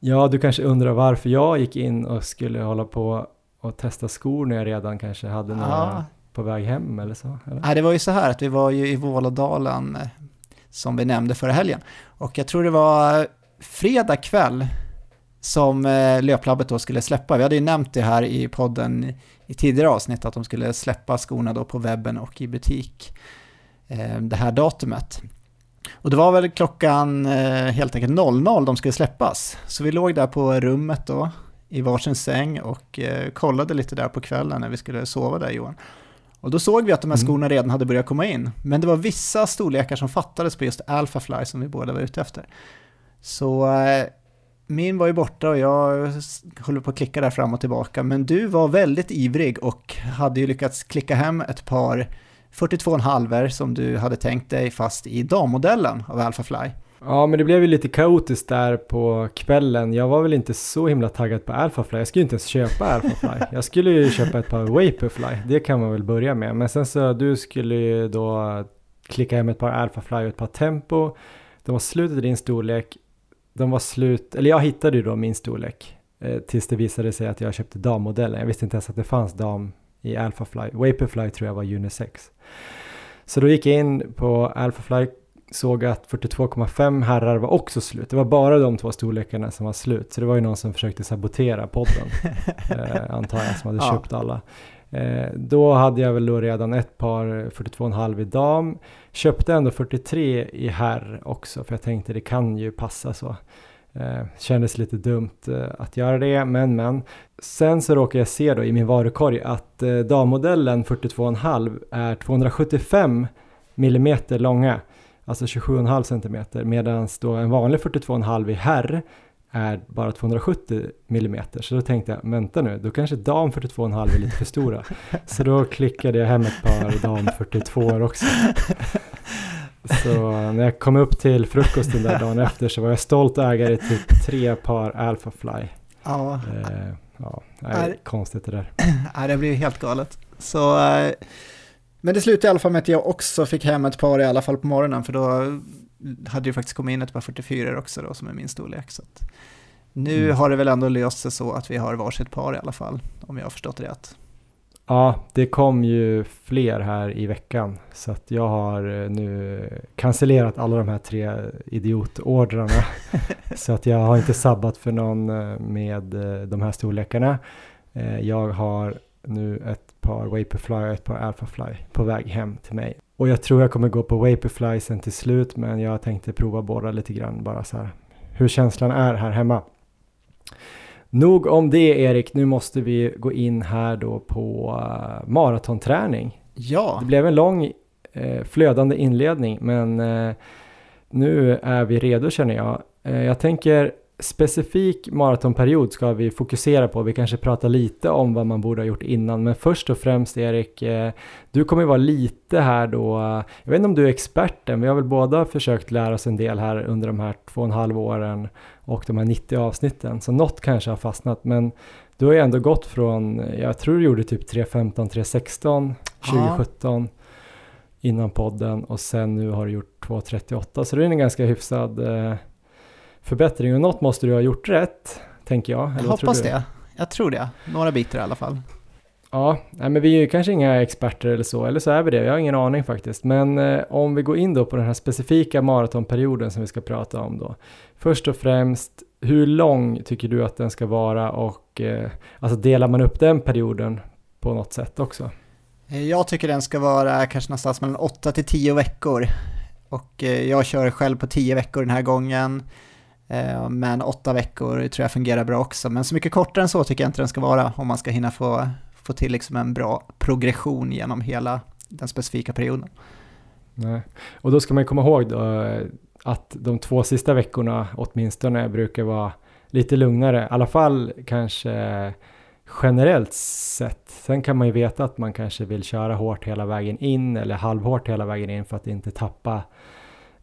Ja, du kanske undrar varför jag gick in och skulle hålla på och testa skor när jag redan kanske hade några ja. på väg hem eller så? Eller? Nej, det var ju så här att vi var ju i Vålådalen eh, som vi nämnde förra helgen och jag tror det var fredag kväll som eh, Löplabbet då skulle släppa. Vi hade ju nämnt det här i podden i tidigare avsnitt att de skulle släppa skorna då på webben och i butik eh, det här datumet. Och det var väl klockan eh, helt enkelt 00 de skulle släppas. Så vi låg där på rummet då i varsin säng och eh, kollade lite där på kvällen när vi skulle sova där Johan. Och då såg vi att de här mm. skorna redan hade börjat komma in. Men det var vissa storlekar som fattades på just Alphafly som vi båda var ute efter. Så eh, min var ju borta och jag håller på att klicka där fram och tillbaka. Men du var väldigt ivrig och hade ju lyckats klicka hem ett par 42,5 som du hade tänkt dig fast i dammodellen av Alphafly. Ja, men det blev ju lite kaotiskt där på kvällen. Jag var väl inte så himla taggad på Alphafly. Jag skulle ju inte ens köpa Alphafly. Jag skulle ju köpa ett par Vaporfly. Det kan man väl börja med. Men sen så, du skulle ju då klicka hem ett par Alphafly och ett par Tempo. De var slut i din storlek. De var slut, eller jag hittade ju då min storlek. Eh, tills det visade sig att jag köpte dammodellen. Jag visste inte ens att det fanns dam i Alphafly. Vaporfly tror jag var unisex. Så då gick jag in på Alphafly, såg att 42,5 herrar var också slut. Det var bara de två storlekarna som var slut. Så det var ju någon som försökte sabotera podden, eh, antar jag, som hade ja. köpt alla. Eh, då hade jag väl då redan ett par 42,5 i dam. Köpte ändå 43 i herr också, för jag tänkte det kan ju passa så. Eh, kändes lite dumt eh, att göra det, men men. Sen så råkar jag se då i min varukorg att eh, dammodellen 42,5 är 275 mm långa, alltså 27,5 cm, medan då en vanlig 42,5 i herr är bara 270 mm. Så då tänkte jag, vänta nu, då kanske dam 42,5 är lite för stora. Så då klickade jag hem ett par dam 42 också. Så när jag kom upp till frukosten där dagen efter så var jag stolt ägare till tre par Alphafly. Ja. Eh, ja, det är, är konstigt det där. Ja, det blir helt galet. Så, eh, men det slutade i alla fall med att jag också fick hem ett par i alla fall på morgonen, för då hade ju faktiskt kommit in ett par 44 också då, som är min storlek. Så nu mm. har det väl ändå löst sig så att vi har varsitt par i alla fall, om jag har förstått det rätt. Ja, det kom ju fler här i veckan så att jag har eh, nu cancellerat alla de här tre idiotordrarna. så att jag har inte sabbat för någon eh, med eh, de här storlekarna. Jag har nu ett par Vaporfly och ett par Alphafly på väg hem till mig. Och jag tror jag kommer gå på Vaporfly sen till slut men jag tänkte prova båda lite grann bara så här hur känslan är här hemma. Nog om det Erik, nu måste vi gå in här då på uh, maratonträning. Ja. Det blev en lång uh, flödande inledning men uh, nu är vi redo känner jag. jag tänker specifik maratonperiod ska vi fokusera på. Vi kanske pratar lite om vad man borde ha gjort innan, men först och främst Erik, du kommer vara lite här då, jag vet inte om du är experten, vi har väl båda försökt lära oss en del här under de här två och en halv åren och de här 90 avsnitten. Så något kanske har fastnat, men du har ju ändå gått från, jag tror du gjorde typ 3.15, 3.16, 2017 ja. innan podden och sen nu har du gjort 2.38, så det är en ganska hyfsad eh, förbättring och något måste du ha gjort rätt, tänker jag. jag hoppas det. Jag tror det. Några bitar i alla fall. Ja, nej, men vi är ju kanske inga experter eller så, eller så är vi det, jag har ingen aning faktiskt. Men eh, om vi går in då på den här specifika maratonperioden som vi ska prata om då. Först och främst, hur lång tycker du att den ska vara och eh, alltså delar man upp den perioden på något sätt också? Eh, jag tycker den ska vara kanske någonstans mellan 8 till 10 veckor. Och eh, jag kör själv på 10 veckor den här gången. Eh, men 8 veckor tror jag fungerar bra också. Men så mycket kortare än så tycker jag inte den ska vara om man ska hinna få få till liksom en bra progression genom hela den specifika perioden. Nej. Och då ska man komma ihåg då eh, att de två sista veckorna åtminstone brukar vara lite lugnare, i alla fall kanske generellt sett. Sen kan man ju veta att man kanske vill köra hårt hela vägen in eller halvhårt hela vägen in för att inte tappa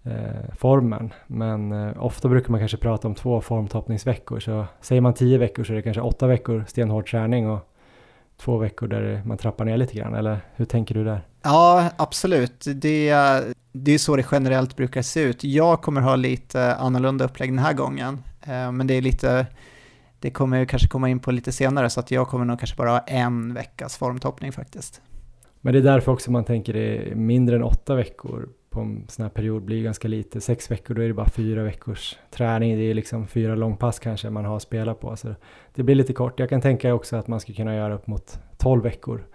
eh, formen. Men eh, ofta brukar man kanske prata om två formtoppningsveckor, så säger man tio veckor så är det kanske åtta veckor stenhård träning och två veckor där man trappar ner lite grann, eller hur tänker du där? Ja, absolut. Det, det är så det generellt brukar se ut. Jag kommer ha lite annorlunda upplägg den här gången, eh, men det är lite, det kommer jag kanske komma in på lite senare, så att jag kommer nog kanske bara ha en veckas formtoppning faktiskt. Men det är därför också man tänker det är mindre än åtta veckor på en sån här period blir ganska lite. Sex veckor, då är det bara fyra veckors träning. Det är liksom fyra långpass kanske man har spelat på. Så det blir lite kort. Jag kan tänka också att man skulle kunna göra upp mot 12 veckor.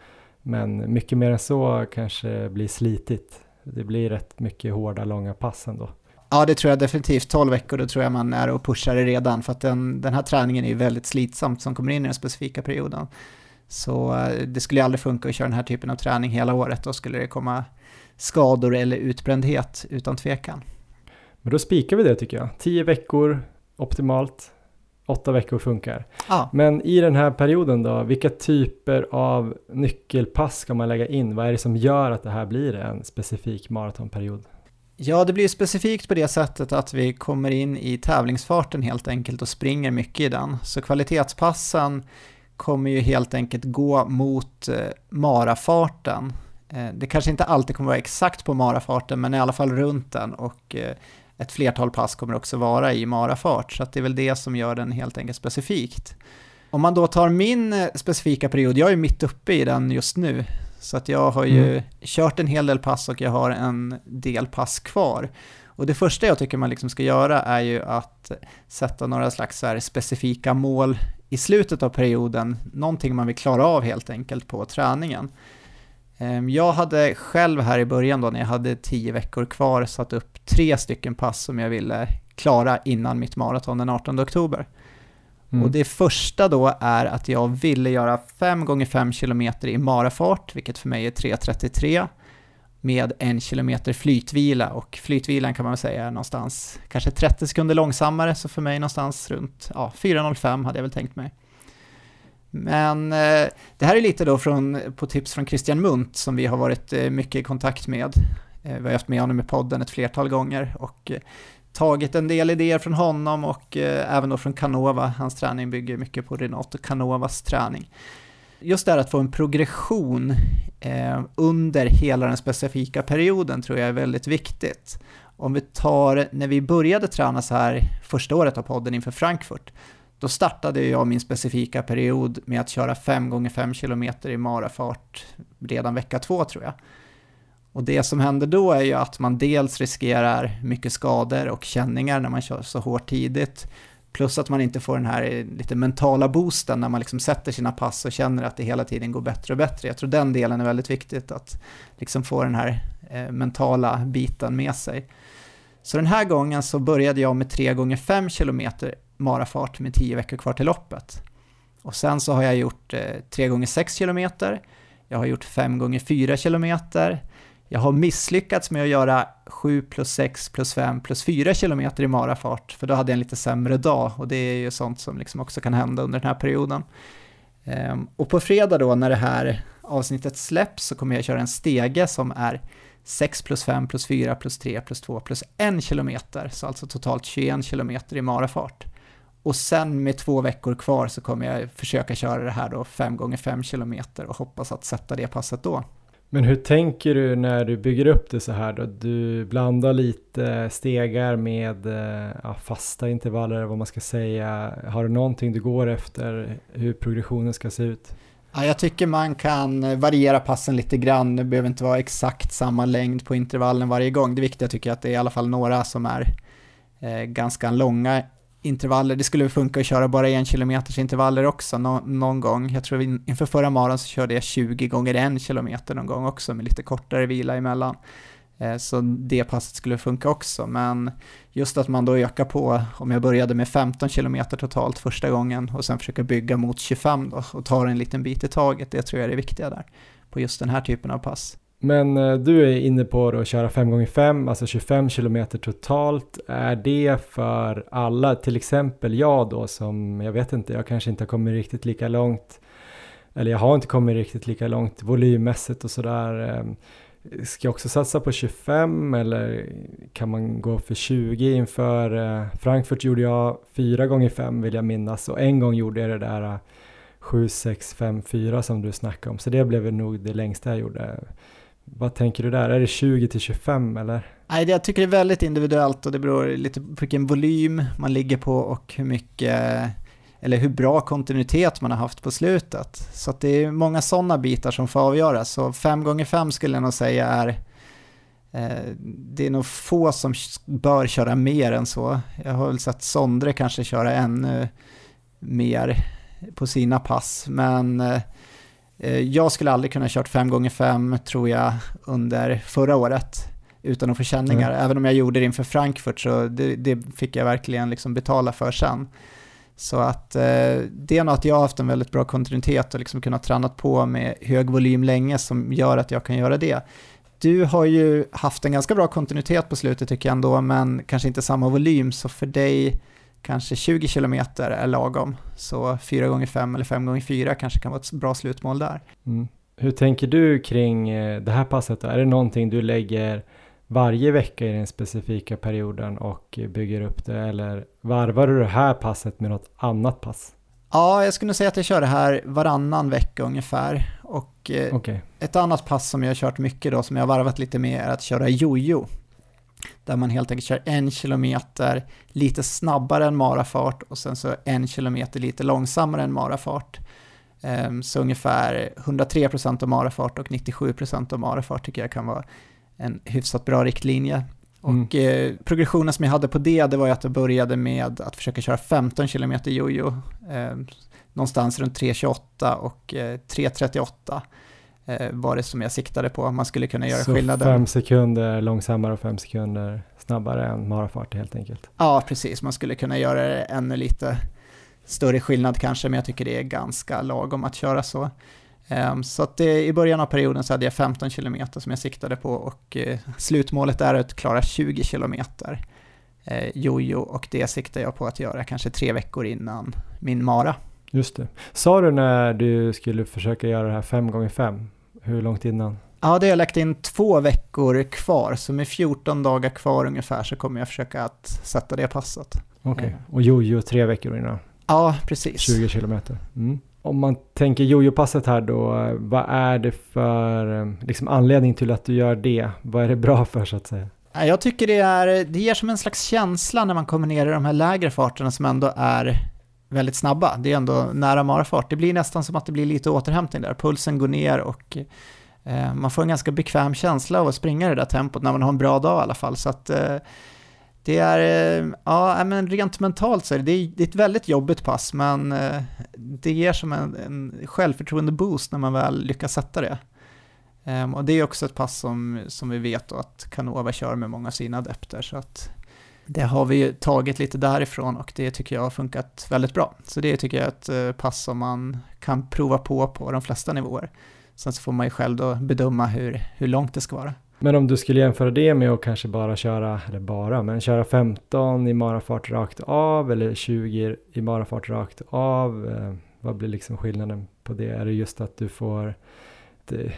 Men mycket mer än så kanske blir slitigt. Det blir rätt mycket hårda, långa pass ändå. Ja, det tror jag definitivt. 12 veckor, då tror jag man är och pushar det redan. För att den, den här träningen är ju väldigt slitsamt som kommer in i den specifika perioden. Så eh, det skulle ju aldrig funka att köra den här typen av träning hela året. Då skulle det komma skador eller utbrändhet utan tvekan. Men då spikar vi det tycker jag. 10 veckor optimalt, 8 veckor funkar. Ja. Men i den här perioden då, vilka typer av nyckelpass ska man lägga in? Vad är det som gör att det här blir en specifik maratonperiod? Ja, det blir specifikt på det sättet att vi kommer in i tävlingsfarten helt enkelt och springer mycket i den. Så kvalitetspassen kommer ju helt enkelt gå mot eh, marafarten. Eh, det kanske inte alltid kommer vara exakt på marafarten, men i alla fall runt den och eh, ett flertal pass kommer också vara i marafart, så det är väl det som gör den helt enkelt specifikt. Om man då tar min eh, specifika period, jag är mitt uppe i den just nu, så att jag har ju mm. kört en hel del pass och jag har en del pass kvar. Och det första jag tycker man liksom ska göra är ju att sätta några slags så specifika mål i slutet av perioden, någonting man vill klara av helt enkelt på träningen. Ehm, jag hade själv här i början då när jag hade tio veckor kvar satt upp tre stycken pass som jag ville klara innan mitt maraton den 18 oktober. Mm. Och det första då är att jag ville göra 5 gånger 5 km i marafart, vilket för mig är 3.33, med en kilometer flytvila och flytvilan kan man väl säga är någonstans kanske 30 sekunder långsammare, så för mig någonstans runt ja, 4.05 hade jag väl tänkt mig. Men eh, det här är lite då från, på tips från Christian Munt som vi har varit eh, mycket i kontakt med. Eh, vi har haft med honom i podden ett flertal gånger och eh, tagit en del idéer från honom och eh, även då från Canova. Hans träning bygger mycket på Renato Canovas träning. Just det här att få en progression eh, under hela den specifika perioden tror jag är väldigt viktigt. Om vi tar när vi började träna så här första året av podden inför Frankfurt, då startade jag min specifika period med att köra 5 gånger 5 km i marafart redan vecka två tror jag. Och det som händer då är ju att man dels riskerar mycket skador och känningar när man kör så hårt tidigt, plus att man inte får den här lite mentala boosten när man liksom sätter sina pass och känner att det hela tiden går bättre och bättre. Jag tror den delen är väldigt viktigt, att liksom få den här eh, mentala biten med sig. Så den här gången så började jag med 3 gånger 5 km marafart med 10 veckor kvar till loppet. Och sen så har jag gjort eh, 3 gånger 6 km, jag har gjort 5 gånger 4 km, jag har misslyckats med att göra 7 plus 6 plus 5 plus 4 km i marafart, för då hade jag en lite sämre dag och det är ju sånt som liksom också kan hända under den här perioden. Ehm, och på fredag då när det här avsnittet släpps så kommer jag köra en stege som är 6 plus 5 plus 4 plus 3 plus 2 plus 1 kilometer, så alltså totalt 21 kilometer i marafart. Och sen med två veckor kvar så kommer jag försöka köra det här då 5 gånger 5 kilometer och hoppas att sätta det passet då. Men hur tänker du när du bygger upp det så här då? Du blandar lite stegar med eh, ja, fasta intervaller, eller vad man ska säga. Har du någonting du går efter hur progressionen ska se ut? Ja, jag tycker man kan variera passen lite grann. Det behöver inte vara exakt samma längd på intervallen varje gång. Det viktiga tycker jag att det är i alla fall några som är eh, ganska långa intervaller. Det skulle funka att köra bara en kilometers intervaller också no någon gång. Jag tror inför förra maran så körde jag 20 gånger en kilometer någon gång också med lite kortare vila emellan. Eh, så det passet skulle funka också, men just att man då ökar på, om jag började med 15 kilometer totalt första gången och sen försöker bygga mot 25 då och tar en liten bit i taget, det tror jag är det viktiga där på just den här typen av pass. Men eh, du är inne på att köra 5x5, alltså 25 km totalt. Är det för alla, till exempel jag då som, jag vet inte, jag kanske inte har kommit riktigt lika långt. Eller jag har inte kommit riktigt lika långt volymmässigt och sådär. Ehm, ska jag också satsa på 25 eller kan man gå för 20 inför eh, Frankfurt gjorde jag 4 gånger 5 vill jag minnas och en gång gjorde jag det där 7, 6, 5, 4 som du snackade om så det blev nog det längsta jag gjorde. Vad tänker du där? Är det 20 till 25 eller? Nej, jag tycker det är väldigt individuellt och det beror lite på vilken volym man ligger på och hur mycket eller hur bra kontinuitet man har haft på slutet. Så att det är många sådana bitar som får avgöras. Så 5 gånger 5 skulle jag nog säga är Eh, det är nog få som bör köra mer än så. Jag har väl sett Sondre kanske köra ännu mer på sina pass, men eh, jag skulle aldrig kunna kört 5x5 tror jag under förra året utan att få känningar. Mm. Även om jag gjorde det inför Frankfurt så det, det fick jag verkligen liksom betala för sen. Så att eh, det är nog att jag har haft en väldigt bra kontinuitet och liksom kunnat träna på med hög volym länge som gör att jag kan göra det. Du har ju haft en ganska bra kontinuitet på slutet tycker jag ändå, men kanske inte samma volym, så för dig kanske 20 km är lagom. Så 4 x 5 eller 5 x 4 kanske kan vara ett bra slutmål där. Mm. Hur tänker du kring eh, det här passet då? Är det någonting du lägger varje vecka i den specifika perioden och bygger upp det eller varvar du det här passet med något annat pass? Ja, jag skulle säga att jag kör det här varannan vecka ungefär. Och eh, okay. ett annat pass som jag har kört mycket då, som jag har varvat lite med, är att köra jojo. Där man helt enkelt kör en kilometer lite snabbare än marafart och sen så en kilometer lite långsammare än marafart. Ehm, så ungefär 103% av marafart och 97% av marafart tycker jag kan vara en hyfsat bra riktlinje. Mm. Och eh, progressionen som jag hade på det, det var ju att jag började med att försöka köra 15 km jojo, eh, någonstans runt 3.28 och eh, 3.38 eh, var det som jag siktade på, man skulle kunna göra Så skillnaden. fem sekunder långsammare och fem sekunder snabbare än marafart helt enkelt? Ja, precis, man skulle kunna göra det ännu lite större skillnad kanske, men jag tycker det är ganska lagom att köra så. Ehm, så att det, i början av perioden så hade jag 15 km som jag siktade på och eh, slutmålet är att klara 20 km eh, jojo och det siktar jag på att göra kanske tre veckor innan min mara. Just det. Sa du när du skulle försöka göra det här 5 gånger 5 Hur långt innan? Ja, det har jag lagt in två veckor kvar, så med 14 dagar kvar ungefär så kommer jag försöka att sätta det passet. Okej, okay. och jojo tre veckor innan? Ja, precis. 20 kilometer. Mm om man tänker jojo-passet här då, vad är det för eh, liksom, anledning till att du gör det? Vad är det bra för så att säga? Jag tycker det, är, det ger som en slags känsla när man kommer ner i de här lägre farterna som ändå är väldigt snabba. Det är ändå nära marafart. Det blir nästan som att det blir lite återhämtning där. Pulsen går ner och eh, man får en ganska bekväm känsla av att springa i det där tempot när man har en bra dag i alla fall. Så att eh, det är, eh, ja men rent mentalt så är det, det är ett väldigt jobbigt pass men eh, det ger som en, en självförtroende-boost när man väl lyckas sätta det. Um, och det är också ett pass som, som vi vet att Canova kör med många av sina adepter så att det har vi ju tagit lite därifrån och det tycker jag har funkat väldigt bra. Så det tycker jag är ett eh, pass som man kan prova på på de flesta nivåer. Sen så får man ju själv då bedöma hur, hur långt det ska vara. Men om du skulle jämföra det med att kanske bara köra, eller bara, men köra 15 i marafart rakt av eller 20 i marafart rakt av. Eh, vad blir liksom skillnaden på det? Är det just att du får,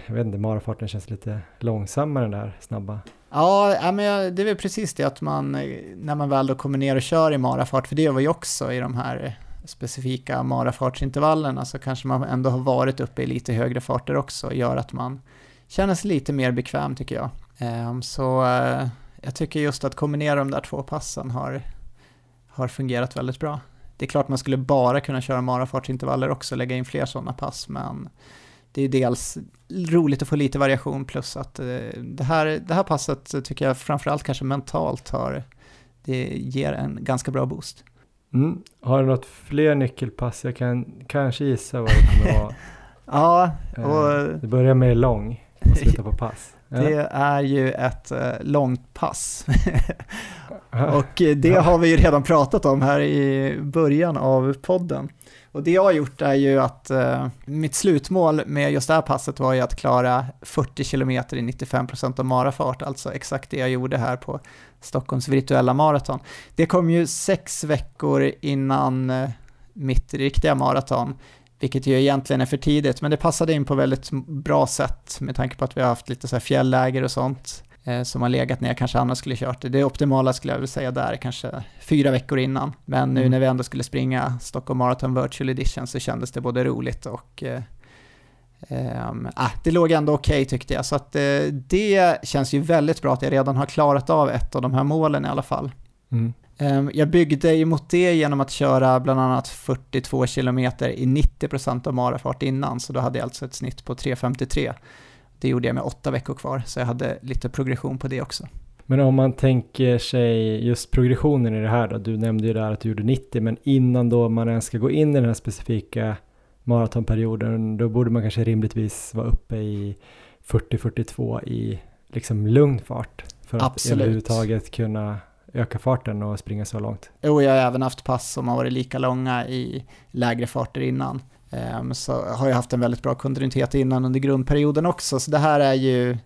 jag vet inte, marafarten känns lite långsammare än där snabba? Ja, men det är väl precis det att man, eh, när man väl då kommer ner och kör i marafart, för det var ju också i de här specifika marafartsintervallerna, så kanske man ändå har varit uppe i lite högre farter också, gör att man känner sig lite mer bekväm tycker jag. Ehm, så eh, jag tycker just att kombinera de där två passen har, har fungerat väldigt bra. Det är klart man skulle bara kunna köra marafartsintervaller också, lägga in fler sådana pass, men det är dels roligt att få lite variation plus att eh, det här, det här passet tycker jag framförallt kanske mentalt har, det ger en ganska bra boost. Mm. Har du något fler nyckelpass? Jag kan kanske gissa vad det kommer vara. ja, eh, och... Det börjar med lång och slutar på pass. Det är ju ett eh, långt pass. och det har vi ju redan pratat om här i början av podden. Och det jag har gjort är ju att eh, mitt slutmål med just det här passet var ju att klara 40 km i 95% av marafart, alltså exakt det jag gjorde här på Stockholms virtuella maraton. Det kom ju sex veckor innan eh, mitt riktiga maraton, vilket ju egentligen är för tidigt, men det passade in på väldigt bra sätt med tanke på att vi har haft lite så här fjällläger och sånt eh, som har legat ner kanske annars skulle kört det. Det optimala skulle jag vilja säga där kanske fyra veckor innan. Men nu mm. när vi ändå skulle springa Stockholm Marathon Virtual Edition så kändes det både roligt och eh, ah, det låg ändå okej okay, tyckte jag, så att uh, det känns ju väldigt bra att jag redan har klarat av ett av de här målen i alla fall. Mm. Ehm, jag byggde emot det genom att köra bland annat 42 km i 90% av marafart innan, så då hade jag alltså ett snitt på 3.53. det gjorde jag med åtta veckor kvar, så jag hade lite progression på det också. Men om man tänker sig just progressionen i det här då, du nämnde ju där att du gjorde 90, men innan då man ens ska gå in i den här specifika maratonperioden, då borde man kanske rimligtvis vara uppe i 40-42 i liksom lugn fart för att Absolut. överhuvudtaget kunna öka farten och springa så långt. Jo, jag har även haft pass som har varit lika långa i lägre farter innan. Um, så har jag haft en väldigt bra kontinuitet innan under grundperioden också, så det här är ju,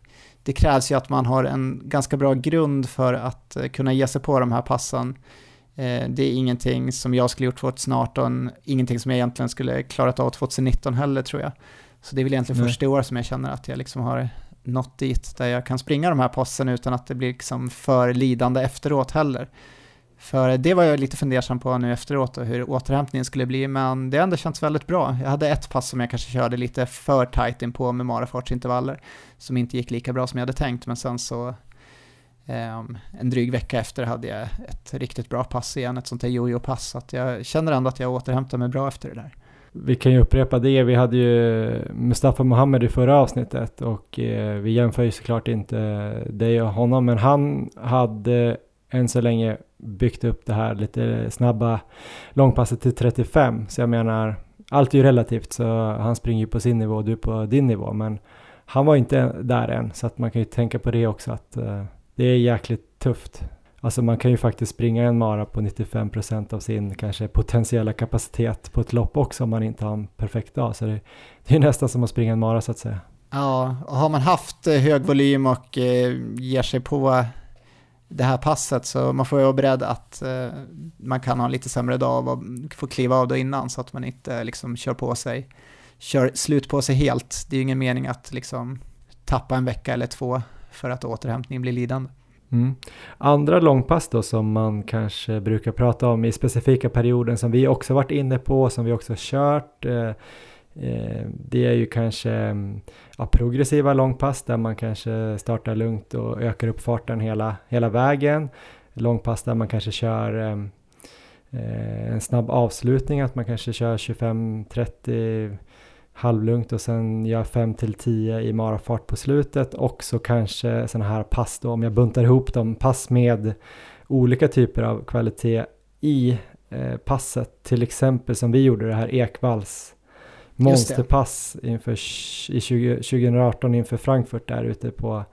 det krävs ju att man har en ganska bra grund för att uh, kunna ge sig på de här passen. Uh, det är ingenting som jag skulle gjort 2018, ingenting som jag egentligen skulle klarat av 2019 heller tror jag. Så det är väl egentligen Nej. första året som jag känner att jag liksom har nått dit där jag kan springa de här passen utan att det blir liksom för lidande efteråt heller. För det var jag lite fundersam på nu efteråt och hur återhämtningen skulle bli, men det har ändå känts väldigt bra. Jag hade ett pass som jag kanske körde lite för tight in på med marafartsintervaller, som inte gick lika bra som jag hade tänkt, men sen så Um, en dryg vecka efter hade jag ett riktigt bra pass igen, ett sånt här jojo-pass, så att jag känner ändå att jag återhämtar mig bra efter det där. Vi kan ju upprepa det, vi hade ju Mustafa Mohammed i förra avsnittet och eh, vi jämför ju såklart inte dig och honom, men han hade än så länge byggt upp det här lite snabba långpasset till 35, så jag menar allt är ju relativt, så han springer ju på sin nivå och du på din nivå, men han var inte där än, så att man kan ju tänka på det också att eh, det är jäkligt tufft. Alltså man kan ju faktiskt springa en mara på 95 procent av sin kanske potentiella kapacitet på ett lopp också om man inte har en perfekt dag. Så det, det är nästan som att springa en mara så att säga. Ja, och har man haft eh, hög volym och eh, ger sig på det här passet så man får ju vara beredd att eh, man kan ha en lite sämre dag och få kliva av då innan så att man inte eh, liksom kör på sig, kör slut på sig helt. Det är ju ingen mening att liksom tappa en vecka eller två för att återhämtningen blir lidande. Mm. Andra långpass då som man kanske brukar prata om i specifika perioden som vi också varit inne på, som vi också kört. Eh, Eh, det är ju kanske mm, ja, progressiva långpass där man kanske startar lugnt och ökar upp farten hela, hela vägen. Långpass där man kanske kör mm, eh, en snabb avslutning, att man kanske kör 25-30 halvlugnt och sen gör 5 till 10 i marafart på slutet och så kanske sådana här pass då om jag buntar ihop dem, pass med olika typer av kvalitet i eh, passet, till exempel som vi gjorde det här Ekvalls monsterpass inför i 20, 2018 inför Frankfurt där ute på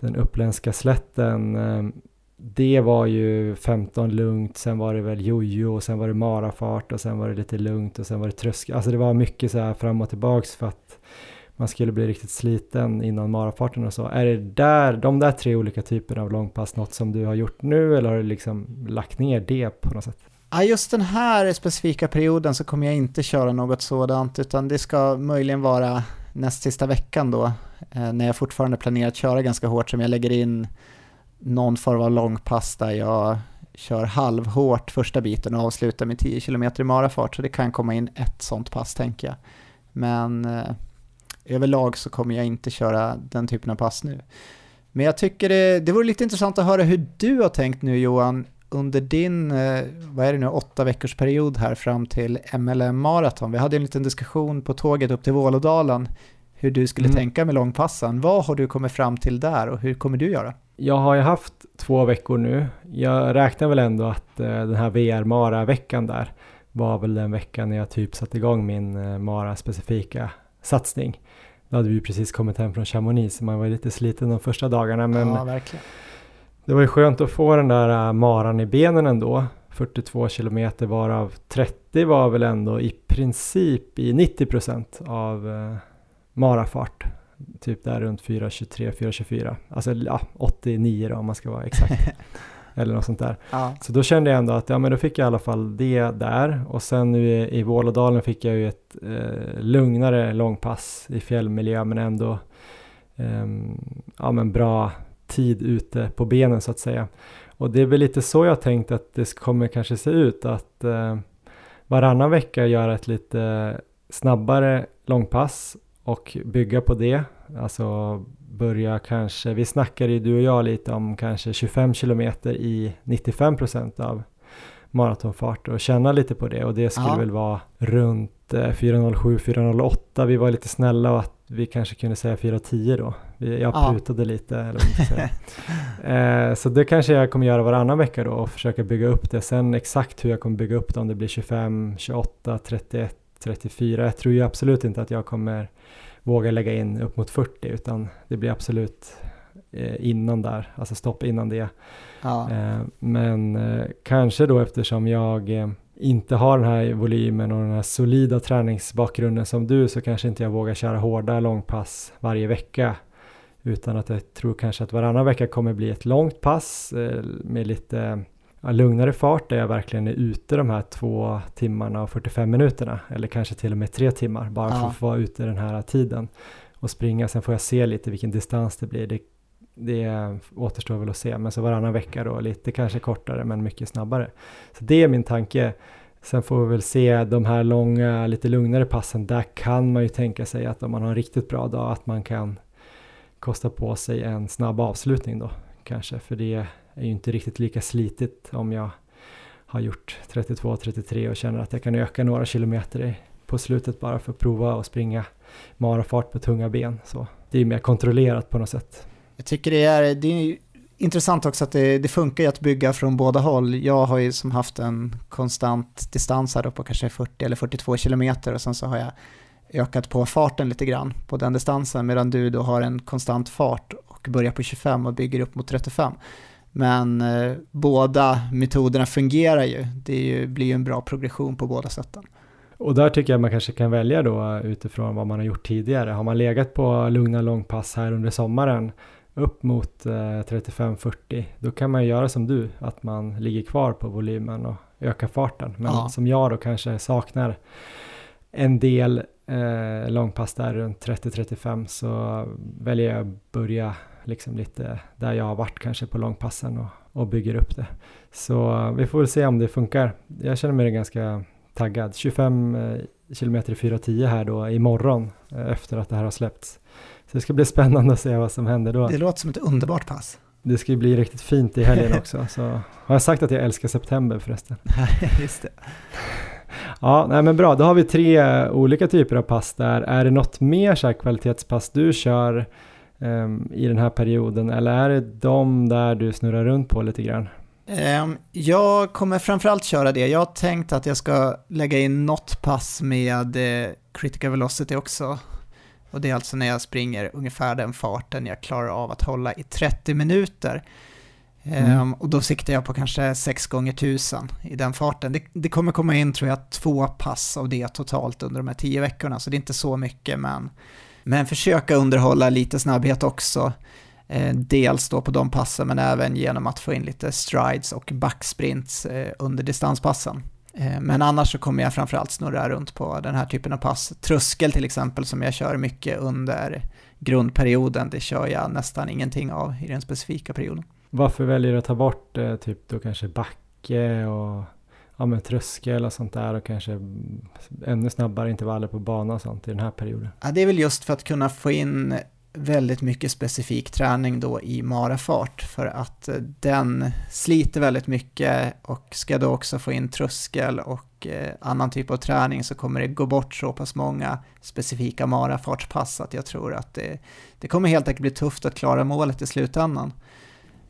den uppländska slätten. Ehm, det var ju 15 lugnt, sen var det väl jojo och sen var det marafart och sen var det lite lugnt och sen var det tröskel. Alltså det var mycket så här fram och tillbaks för att man skulle bli riktigt sliten innan marafarten och så. Är det där, de där tre olika typerna av långpass något som du har gjort nu eller har du liksom lagt ner det på något sätt? Ja, just den här specifika perioden så kommer jag inte köra något sådant utan det ska möjligen vara näst sista veckan då eh, när jag fortfarande planerar att köra ganska hårt som jag lägger in någon form av långpass där jag kör halvhårt första biten och avslutar med 10 km i marafart, så det kan komma in ett sånt pass tänker jag. Men eh, överlag så kommer jag inte köra den typen av pass nu. Men jag tycker det, det vore lite intressant att höra hur du har tänkt nu Johan, under din, eh, vad är det nu, åtta veckors period här fram till MLM Marathon. Vi hade en liten diskussion på tåget upp till Vålådalen hur du skulle Mm. tänka med långpassen. Vad har du kommit fram till där och hur kommer du göra? Jag har ju haft två veckor nu. Jag räknar väl ändå att eh, den här VR Mara-veckan där var väl den veckan när jag typ satte igång min eh, Mara-specifika satsning. Då hade vi ju precis kommit hem från Chamonix så man var lite sliten de första dagarna men ja, verkligen. Det var ju skönt att få den där äh, maran i benen ändå. 42 kilometer varav 30 var väl ändå i princip i 90 procent av äh, marafart. Typ där runt 4.23, 4.24. Alltså ja, 89 då om man ska vara exakt. Eller något sånt där. Ja. Så då kände jag ändå att ja men då fick jag i alla fall det där. Och sen nu i, i Vålådalen fick jag ju ett eh, lugnare långpass i fjällmiljö men ändå ehm, ja men bra tid ute på benen så att säga. Och det är väl lite så jag tänkt att det kommer kanske se ut att eh, varannan vecka göra ett lite snabbare långpass och bygga på det. Alltså börja kanske, vi snackade ju du och jag lite om kanske 25 kilometer i 95 procent av maratonfart och känna lite på det och det skulle Ja. väl vara runt eh, 4.07, 4.08. Vi var lite snälla och att vi kanske kunde säga 4.10 då. Jag Ja. prutade lite. Eller vad eh, så det kanske jag kommer göra varannan vecka då och försöka bygga upp det. Sen exakt hur jag kommer bygga upp det, om det blir 25, 28, 31, 34. Jag tror ju absolut inte att jag kommer våga lägga in upp mot 40 utan det blir absolut eh, innan där, alltså stopp innan det. Ja. Eh, men eh, kanske då eftersom jag inte har den här volymen och den här solida träningsbakgrunden som du så kanske inte jag vågar köra hårda långpass varje vecka. Utan att jag tror kanske att varannan vecka kommer bli ett långt pass eh, med lite ja, lugnare fart där jag verkligen är ute de här två timmarna och 45 minuterna. Eller kanske till och med tre timmar bara för att få vara ute den här tiden och springa. Sen får jag se lite vilken distans det blir. Det, det återstår väl att se. Men så varannan vecka då, lite kanske kortare men mycket snabbare. Så det är min tanke. Sen får vi väl se de här långa, lite lugnare passen. Där kan man ju tänka sig att om man har en riktigt bra dag att man kan kosta på sig en snabb avslutning då kanske. För det är ju inte riktigt lika slitigt om jag har gjort 32-33 och känner att jag kan öka några kilometer på slutet bara för att prova att springa marafart på tunga ben. Så det är ju mer kontrollerat på något sätt. Jag tycker det är, det är intressant också att det, det funkar ju att bygga från båda håll. Jag har ju som haft en konstant distans här då på kanske 40 eller 42 kilometer och sen så har jag ökat på farten lite grann på den distansen medan du då har en konstant fart och börjar på 25 och bygger upp mot 35. Men eh, båda metoderna fungerar ju. Det ju, blir ju en bra progression på båda sätten. Och där tycker jag man kanske kan välja då utifrån vad man har gjort tidigare. Har man legat på lugna långpass här under sommaren upp mot eh, 35-40 då kan man göra som du, att man ligger kvar på volymen och ökar farten. Men Ja. som jag då kanske saknar en del eh, långpass där runt 30-35 så väljer jag att börja liksom lite där jag har varit kanske på långpassen och, och bygger upp det. Så vi får väl se om det funkar. Jag känner mig ganska taggad. 25 eh, kilometer i 4.10 här då imorgon eh, efter att det här har släppts. Så det ska bli spännande att se vad som händer då. Det låter som ett underbart pass. Det ska ju bli riktigt fint i helgen också. Så har jag sagt att jag älskar september förresten. Just det. Ja, nej men bra. Då har vi tre eh, olika typer av pass där. Är det något mer så här kvalitetspass du kör um, i den här perioden eller är det de där du snurrar runt på lite grann? Um, Jag kommer framförallt köra det. Jag har tänkt att jag ska lägga in något pass med eh, critical velocity också. Och det är alltså när jag springer ungefär den farten jag klarar av att hålla i 30 minuter. Mm. Ehm, och då siktar jag på kanske 6 gånger 1000 i den farten. Det, det kommer komma in tror jag två pass av det totalt under de här 10 veckorna, så det är inte så mycket men, men försöka underhålla lite snabbhet också. Eh, dels då på de passen men även genom att få in lite strides och backsprints eh, under distanspassen. Eh, men annars så kommer jag framförallt snurra runt på den här typen av pass. Tröskel till exempel som jag kör mycket under grundperioden, det kör jag nästan ingenting av i den specifika perioden. Varför väljer du att ta bort eh, typ då kanske backe och ja, men tröskel och sånt där och kanske ännu snabbare intervaller på bana och sånt i den här perioden? Ja, det är väl just för att kunna få in väldigt mycket specifik träning då i marafart för att eh, den sliter väldigt mycket och ska då också få in tröskel och eh, annan typ av träning så kommer det gå bort så pass många specifika marafartspass att jag tror att det, det kommer helt enkelt bli tufft att klara målet i slutändan.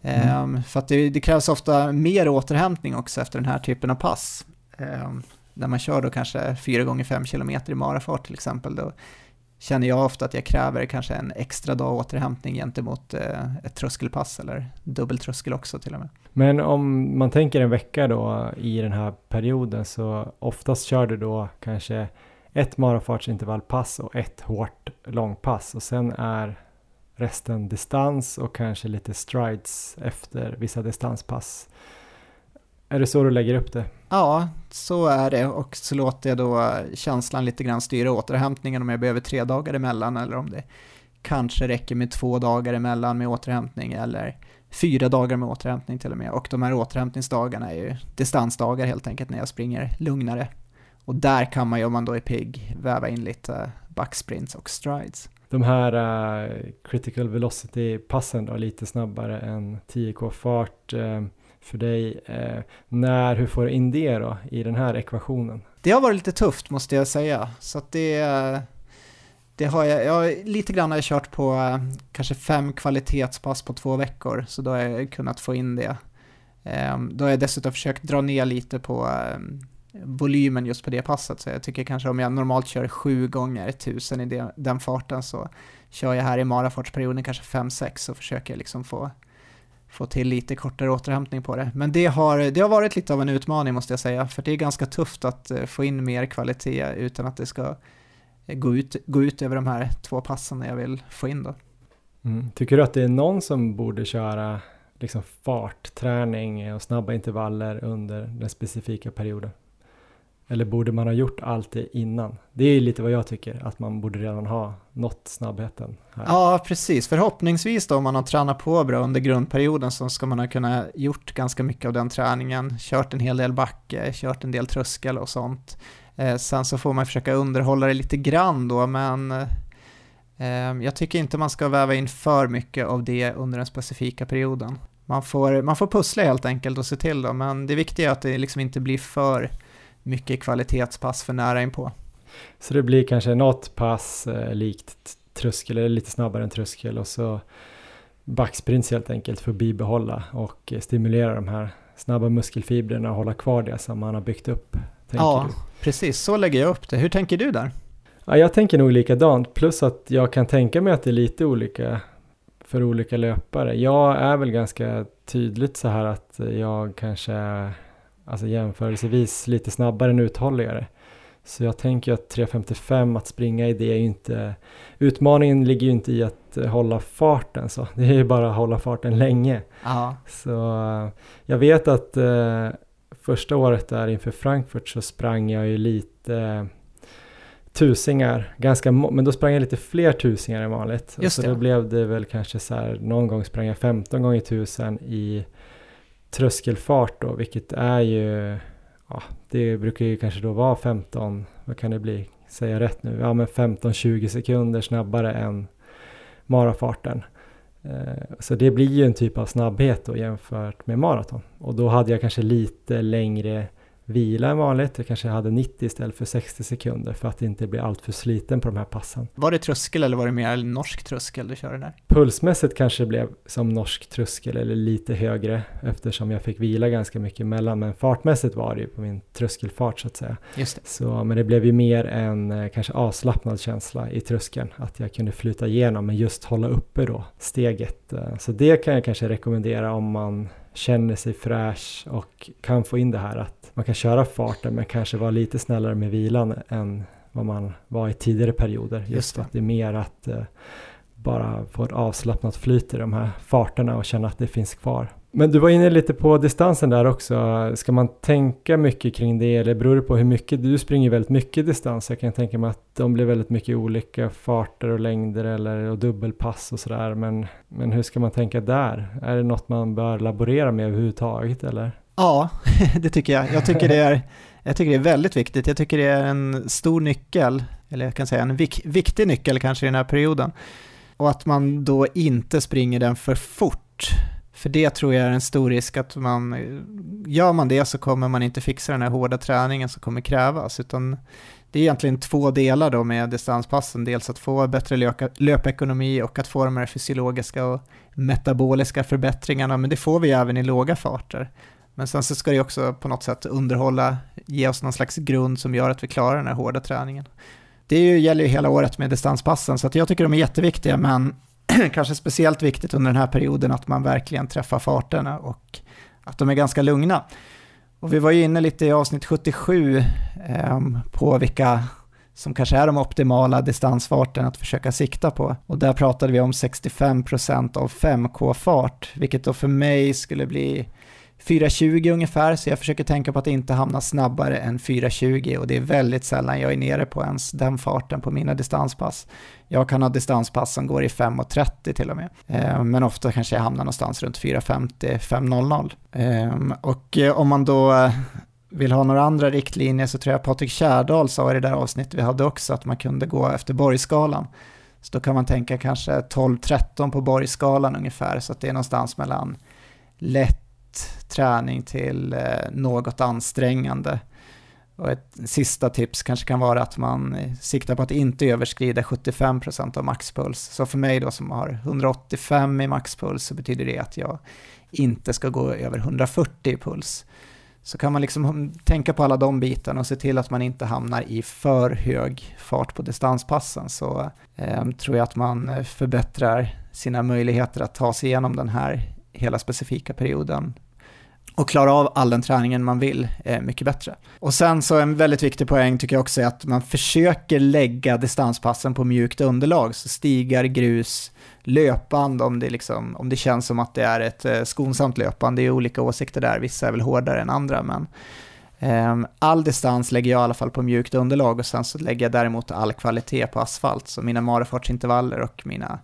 Mm. Ehm, för att det, det krävs ofta mer återhämtning också efter den här typen av pass. Ehm, när man kör då kanske 4 gånger 5 km i marafart till exempel, då känner jag ofta att jag kräver kanske en extra dag återhämtning gentemot eh, ett tröskelpass eller dubbeltröskel också till och med. Men om man tänker en vecka då i den här perioden så oftast kör du då kanske ett marafartsintervallpass och ett hårt långpass och sen är resten distans och kanske lite strides efter vissa distanspass. Är det så du lägger upp det? Ja, så är det och så låter jag då känslan lite grann styra återhämtningen om jag behöver tre dagar emellan eller om det kanske räcker med två dagar emellan med återhämtning eller fyra dagar med återhämtning till och med. Och de här återhämtningsdagarna är ju distansdagar helt enkelt när jag springer lugnare. Och där kan man ju om man då är pigg väva in lite backsprints och strides. De här uh, critical velocity passen då, lite snabbare än 10k fart uh, för dig. Uh, när, hur får du in det då i den här ekvationen? Det har varit lite tufft måste jag säga. Så att det, det har jag, jag lite grann har jag kört på kanske fem kvalitetspass på två veckor, så då har jag kunnat få in det. Um, då har jag dessutom försökt dra ner lite på ehm, volymen just på det passet, så jag tycker kanske om jag normalt kör sju gånger tusen i det, den farten så kör jag här i marafartsperioden kanske fem sex så försöker jag liksom få, få till lite kortare återhämtning på det. Men det har, det har varit lite av en utmaning måste jag säga, för det är ganska tufft att eh, få in mer kvalitet utan att det ska gå ut, gå ut över de här två passen jag vill få in då. Mm. Tycker du att det är någon som borde köra liksom fartträning och snabba intervaller under den specifika perioden? Eller borde man ha gjort allt det innan? Det är lite vad jag tycker, att man borde redan ha nått snabbheten. Här. Ja, precis. Förhoppningsvis då om man har tränat på bra under grundperioden så ska man ha kunnat gjort ganska mycket av den träningen, kört en hel del backe, kört en del tröskel och sånt. Eh, sen så får man försöka underhålla det lite grann då, men eh, jag tycker inte man ska väva in för mycket av det under den specifika perioden. Man får, man får pussla helt enkelt och se till då, men det viktiga är att det liksom inte blir för mycket kvalitetspass för nära inpå. Så det blir kanske något pass eh, likt tröskel eller lite snabbare än tröskel och så backsprints helt enkelt för att bibehålla och stimulera de här snabba muskelfibrerna och hålla kvar det som man har byggt upp. Ja, du. precis så lägger jag upp det. Hur tänker du där? Ja, jag tänker nog likadant, plus att jag kan tänka mig att det är lite olika för olika löpare. Jag är väl ganska tydligt så här att jag kanske alltså jämförelsevis lite snabbare än uthålligare. Så jag tänker att 3.55 att springa i det är ju inte, utmaningen ligger ju inte i att eh, hålla farten så, det är ju bara att hålla farten länge. Aha. Så eh, jag vet att eh, första året där inför Frankfurt så sprang jag ju lite eh, tusingar, ganska men då sprang jag lite fler tusingar än vanligt. Just så det. då blev det väl kanske så här, någon gång sprang jag 15 gånger tusen i tröskelfart då, vilket är ju, ja, det brukar ju kanske då vara 15, vad kan det bli, säga rätt nu, ja men 15-20 sekunder snabbare än marafarten. Eh, så det blir ju en typ av snabbhet då jämfört med maraton. Och då hade jag kanske lite längre vila än vanligt. Jag kanske hade 90 istället för 60 sekunder för att inte bli alltför sliten på de här passen. Var det tröskel eller var det mer norsk tröskel du körde där? Pulsmässigt kanske det blev som norsk tröskel eller lite högre eftersom jag fick vila ganska mycket emellan. Men fartmässigt var det ju på min tröskelfart så att säga. Just det. Så, men det blev ju mer en eh, kanske avslappnad känsla i tröskeln. Att jag kunde flyta igenom men just hålla uppe då steget. Eh, så det kan jag kanske rekommendera om man känner sig fräsch och kan få in det här att man kan köra farten men kanske vara lite snällare med vilan än vad man var i tidigare perioder. Just, Just att det är mer att eh, bara få ett avslappnat flyt i de här farterna och känna att det finns kvar. Men du var inne lite på distansen där också. Ska man tänka mycket kring det eller beror det på hur mycket? Du springer väldigt mycket distans. Jag kan tänka mig att de blir väldigt mycket olika farter och längder eller och dubbelpass och sådär. Men, men hur ska man tänka där? Är det något man bör laborera med överhuvudtaget eller? Ja, det tycker jag. Jag tycker det är, jag tycker det är väldigt viktigt. Jag tycker det är en stor nyckel, eller jag kan säga en vik, viktig nyckel kanske i den här perioden. Och att man då inte springer den för fort. För det tror jag är en stor risk att man, gör man det så kommer man inte fixa den här hårda träningen som kommer krävas, utan det är egentligen två delar då med distanspassen. Dels att få bättre löpekonomi och att få de här fysiologiska och metaboliska förbättringarna, men det får vi även i låga farter. Men sen så ska det också på något sätt underhålla, ge oss någon slags grund som gör att vi klarar den här hårda träningen. Det gäller ju hela året med distanspassen, så att jag tycker de är jätteviktiga, men kanske speciellt viktigt under den här perioden att man verkligen träffar farterna och att de är ganska lugna. Och vi var ju inne lite i avsnitt 77 eh, på vilka som kanske är de optimala distansfarten att försöka sikta på. Och där pratade vi om 65% av 5K-fart, vilket då för mig skulle bli 4.20 ungefär, så jag försöker tänka på att inte hamna snabbare än 4.20 och det är väldigt sällan jag är nere på ens den farten på mina distanspass. Jag kan ha distanspass som går i 5.30 till och med, eh, men ofta kanske jag hamnar någonstans runt 4.50, 5.00. Ehm, och eh, om man då eh, vill ha några andra riktlinjer så tror jag Patrik Kärdal sa i det där avsnittet vi hade också att man kunde gå efter Borgskalan. Så då kan man tänka kanske 12-13 på Borgskalan ungefär, så att det är någonstans mellan lätt träning till eh, något ansträngande. Och ett sista tips kanske kan vara att man eh, siktar på att inte överskrida 75% av maxpuls. Så för mig då som har 185 i maxpuls så betyder det att jag inte ska gå över 140 i puls. Så kan man liksom hm, tänka på alla de bitarna och se till att man inte hamnar i för hög fart på distanspassen så eh, tror jag att man eh, förbättrar sina möjligheter att ta sig igenom den här hela specifika perioden och klara av all den träningen man vill eh, mycket bättre. Och sen så en väldigt viktig poäng tycker jag också är att man försöker lägga distanspassen på mjukt underlag, så stigar, grus, löpband om det, liksom, om det känns som att det är ett eh, skonsamt löpband. Det är olika åsikter där, vissa är väl hårdare än andra, men eh, all distans lägger jag i alla fall på mjukt underlag och sen så lägger jag däremot all kvalitet på asfalt, så mina marafartsintervaller och mina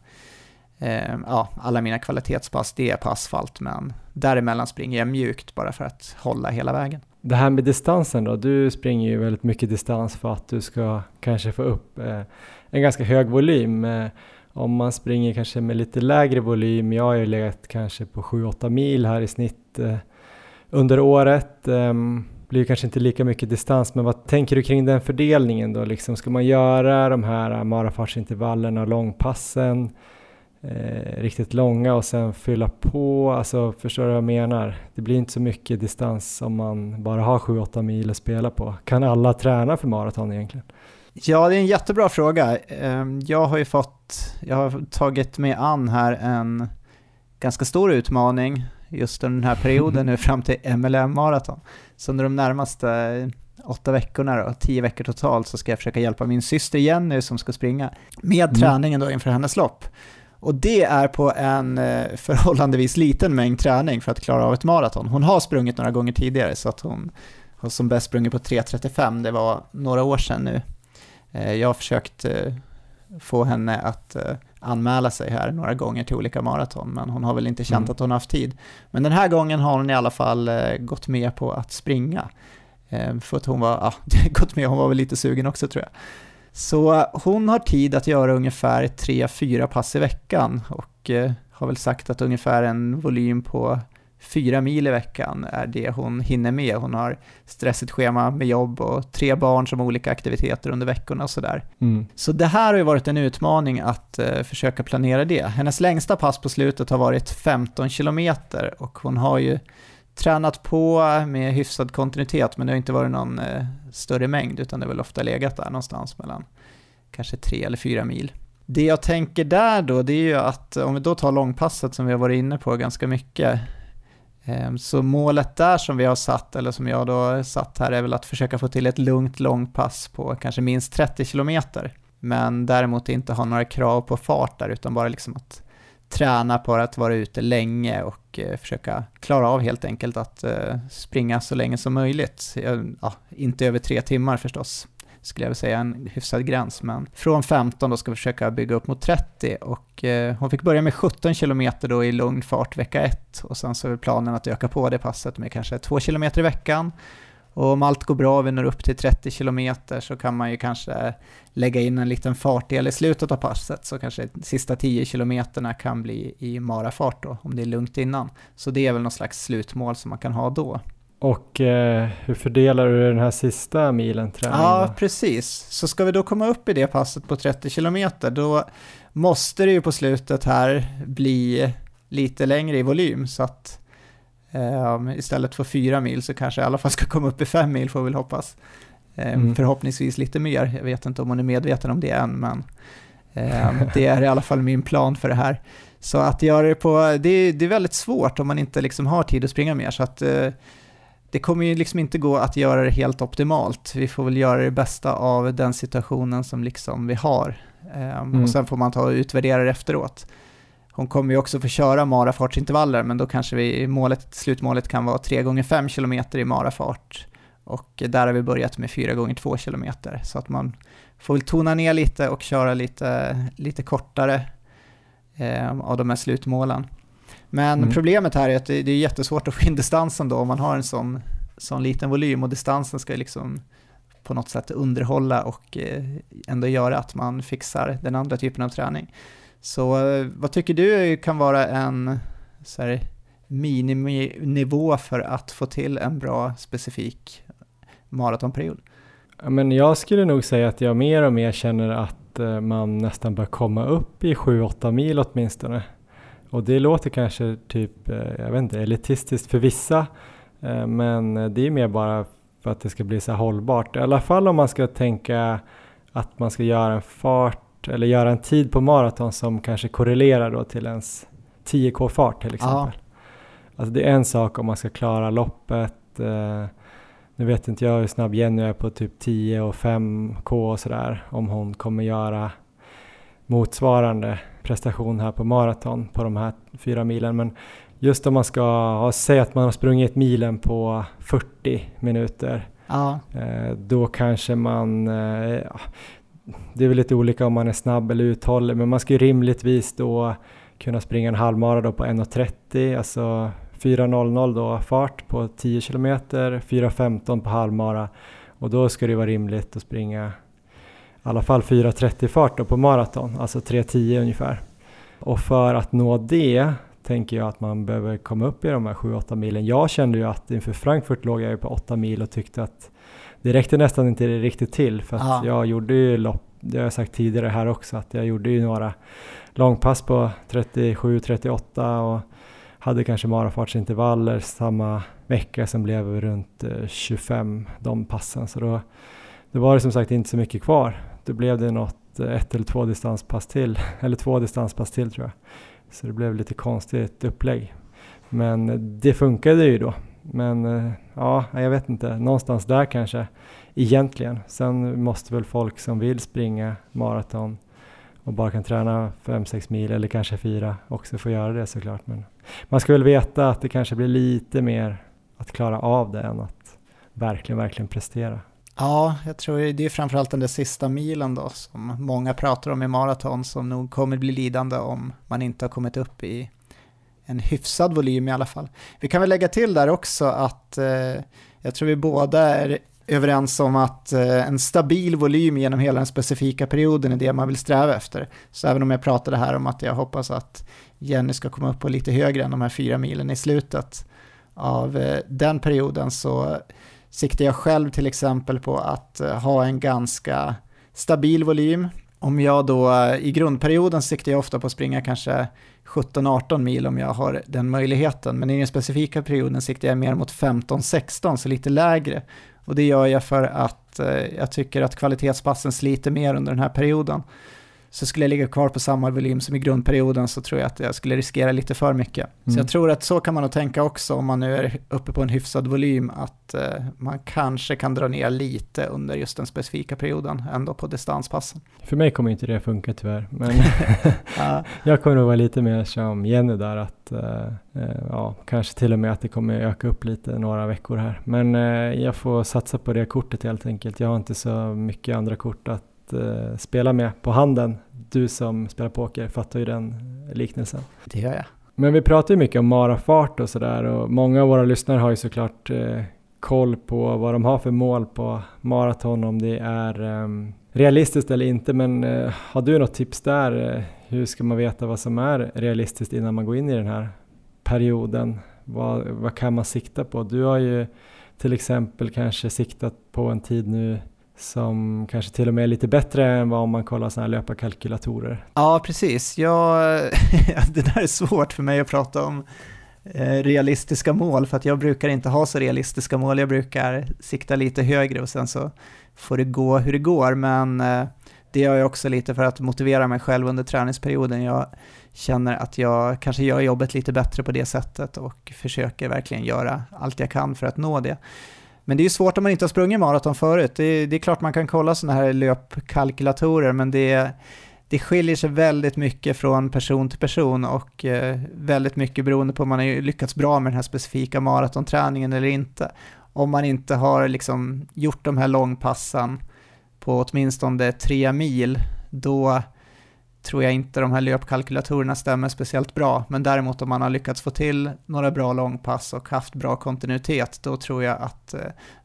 eh, ja, alla mina kvalitetspass, det är på asfalt, men däremellan springer jag mjukt bara för att hålla hela vägen. Det här med distansen då, du springer ju väldigt mycket distans för att du ska kanske få upp eh, en ganska hög volym. Eh, om man springer kanske med lite lägre volym, jag har ju legat kanske på 7-8 mil här i snitt eh, under året. Um, blir kanske inte lika mycket distans, men vad tänker du kring den fördelningen då? Liksom, ska man göra de här eh, marafartsintervallerna och långpassen eh, riktigt långa och sen fylla på, alltså förstår du vad jag menar? Det blir inte så mycket distans om man bara har 7-8 mil att spela på. Kan alla träna för maraton egentligen? Ja, det är en jättebra fråga. Ehm, jag har ju fått, jag har tagit mig an här en ganska stor utmaning just under den här perioden nu fram till MLM maraton. Så under de närmaste åtta veckorna då, tio veckor totalt, så ska jag försöka hjälpa min syster Jenny som ska springa med mm. träningen då inför hennes lopp. Och det är på en eh, förhållandevis liten mängd träning för att klara av ett maraton. Hon har sprungit några gånger tidigare så att hon har som bäst sprungit på 3.35, det var några år sedan nu. Eh, jag har försökt eh, få henne att anmäla sig här några gånger till olika maraton, men hon har väl inte känt mm. att hon har haft tid. Men den här gången har hon i alla fall gått med på att springa. För att hon var, ja, gått med, hon var väl lite sugen också tror jag. Så hon har tid att göra ungefär 3-4 pass i veckan och eh, har väl sagt att ungefär en volym på 4 mil i veckan är det hon hinner med. Hon har stressigt schema med jobb och tre barn som har olika aktiviteter under veckorna och sådär. Mm. Så det här har ju varit en utmaning att uh, försöka planera det. Hennes längsta pass på slutet har varit 15 kilometer och hon har ju tränat på med hyfsad kontinuitet, men det har inte varit någon eh, större mängd, utan det har väl ofta legat där någonstans mellan kanske tre eller fyra mil. Det jag tänker där då, det är ju att om vi då tar långpasset som vi har varit inne på ganska mycket, eh, så målet där som vi har satt, eller som jag då satt här, är väl att försöka få till ett lugnt långpass på kanske minst 30 kilometer. Men däremot inte ha några krav på fart där, utan bara liksom att träna på att vara ute länge och eh, försöka klara av helt enkelt att eh, springa så länge som möjligt. Eh, ja, inte över tre timmar förstås, skulle jag vilja säga en hyfsad gräns, men från 15 då ska vi försöka bygga upp mot 30 och hon fick börja med 17 km då i lugn fart vecka 1 och sen så är planen att öka på det passet med kanske 2 km i veckan och om allt går bra och vi når upp till 30 km så kan man ju kanske lägga in en liten fartdel i slutet av passet så kanske de sista 10 km kan bli i marafart då, om det är lugnt innan. Så det är väl någon slags slutmål som man kan ha då. Och eh, hur fördelar du den här sista milen träning? Ja, precis. Så ska vi då komma upp i det passet på 30 km, då måste det ju på slutet här bli lite längre i volym, så att istället för fyra mil så kanske jag i alla fall ska komma upp i fem mil får vi väl hoppas. Um, mm. Förhoppningsvis lite mer, jag vet inte om hon är medveten om det än, men um, det är i alla fall min plan för det här. Så att göra det på, det, det är väldigt svårt om man inte liksom har tid att springa mer, så att uh, det kommer ju liksom inte gå att göra det helt optimalt. Vi får väl göra det bästa av den situationen som liksom vi har. Mm. Och sen får man ta och utvärdera det efteråt. Hon kommer ju också få köra marafartsintervaller, men då kanske vi, målet, slutmålet kan vara 3 gånger 5 km i marafart. Och där har vi börjat med 4 gånger 2 km, så att man får väl tona ner lite och köra lite, lite kortare eh, av de här slutmålen. Men mm. problemet här är att det, det är jättesvårt att få in distansen då om man har en sån, sån liten volym och distansen ska liksom på något sätt underhålla och eh, ändå göra att man fixar den andra typen av träning. Så eh, vad tycker du kan vara en så här, miniminivå för att få till en bra specifik maratonperiod? Men jag skulle nog säga att jag mer och mer känner att eh, man nästan bör komma upp i 7-8 mil åtminstone. Och det låter kanske typ, eh, jag vet inte, elitistiskt för vissa, men det är mer bara för att det ska bli så här hållbart. I alla fall om man ska tänka att man ska göra en fart eller göra en tid på maraton som kanske korrelerar då till ens 10k-fart till exempel. Ja. Alltså det är en sak om man ska klara loppet. Eh, nu vet inte jag hur snabb Jenny är på typ 10 och 5k och sådär. Om hon kommer göra motsvarande prestation här på maraton på de här fyra milen. Men just om man ska säga att man har sprungit milen på 40 minuter. Ja. Eh, då kanske man, eh, det är väl lite olika om man är snabb eller uthållig, men man ska ju rimligtvis då kunna springa en halvmara då på 1.30, alltså 4.00 då fart på 10 km, 4.15 på halvmara och då ska det vara rimligt att springa i alla fall 4.30 fart då på maraton, alltså 3.10 ungefär. Och för att nå det tänker jag att man behöver komma upp i de här 7-8 milen. Jag kände ju att inför Frankfurt låg jag ju på 8 mil och tyckte att det räckte nästan inte riktigt till för att Aha. jag gjorde ju lopp, det har jag sagt tidigare här också, att jag gjorde ju några långpass på 37-38 och hade kanske marafartsintervaller samma vecka som blev runt 25 eh, de passen. Så då, då var det som sagt inte så mycket kvar. Då blev det något eh, ett eller två distanspass till, eller två distanspass till tror jag. Så det blev lite konstigt upplägg. Men det funkade ju då. Men eh, ja, jag vet inte, någonstans där kanske egentligen. Sen måste väl folk som vill springa maraton och bara kan träna 5-6 mil eller kanske 4 också få göra det såklart. Men man ska väl veta att det kanske blir lite mer att klara av det än att verkligen, verkligen prestera. Ja, jag tror det är framförallt den där sista milen då som många pratar om i maraton som nog kommer bli lidande om man inte har kommit upp i en hyfsad volym i alla fall. Vi kan väl lägga till där också att eh, jag tror vi båda är överens om att eh, en stabil volym genom hela den specifika perioden är det man vill sträva efter. Så även om jag pratade här om att jag hoppas att Jenny ska komma upp på lite högre än de här fyra milen i slutet av eh, den perioden så siktar jag själv till exempel på att eh, ha en ganska stabil volym. Om jag då eh, i grundperioden siktar jag ofta på att springa kanske 17-18 mil om jag har den möjligheten, men i den specifika perioden siktar jag mer mot 15-16, så lite lägre. Och det gör jag för att eh, jag tycker att kvalitetspassen sliter mer under den här perioden. Så skulle jag ligga kvar på samma volym som i grundperioden så tror jag att jag skulle riskera lite för mycket. Mm. Så jag tror att så kan man nog tänka också om man nu är uppe på en hyfsad volym att eh, man kanske kan dra ner lite under just den specifika perioden ändå på distanspassen. För mig kommer inte det funka tyvärr, men jag kommer nog vara lite mer som Jenny där att eh, eh, ja, kanske till och med att det kommer öka upp lite några veckor här. Men eh, jag får satsa på det kortet helt enkelt. Jag har inte så mycket andra kort att uh, spela med på handen. Du som spelar poker fattar ju den liknelsen. Det gör jag. Men vi pratar ju mycket om marafart och sådär och många av våra lyssnare har ju såklart uh, koll på vad de har för mål på maraton, om det är um, realistiskt eller inte. Men uh, har du något tips där? hur ska man veta vad som är realistiskt innan man går in i den här perioden? Vad, vad kan man sikta på? Du har ju till exempel kanske siktat på en tid nu som kanske till och med är lite bättre än vad om man kollar sådana här löparkalkylatorer. Ja, precis. Jag, det där är svårt för mig att prata om eh, realistiska mål, för att jag brukar inte ha så realistiska mål. Jag brukar sikta lite högre och sen så får det gå hur det går, men eh, det gör jag också lite för att motivera mig själv under träningsperioden. Jag känner att jag kanske gör jobbet lite bättre på det sättet och försöker verkligen göra allt jag kan för att nå det. Men det är ju svårt om man inte har sprungit maraton förut. Det är, det är klart man kan kolla sådana här löpkalkylatorer, men det, det skiljer sig väldigt mycket från person till person och eh, väldigt mycket beroende på om man har lyckats bra med den här specifika maratonträningen eller inte. Om man inte har liksom gjort de här långpassen på åtminstone tre mil, då tror jag inte de här löpkalkylatorerna stämmer speciellt bra, men däremot om man har lyckats få till några bra långpass och haft bra kontinuitet, då tror jag att eh,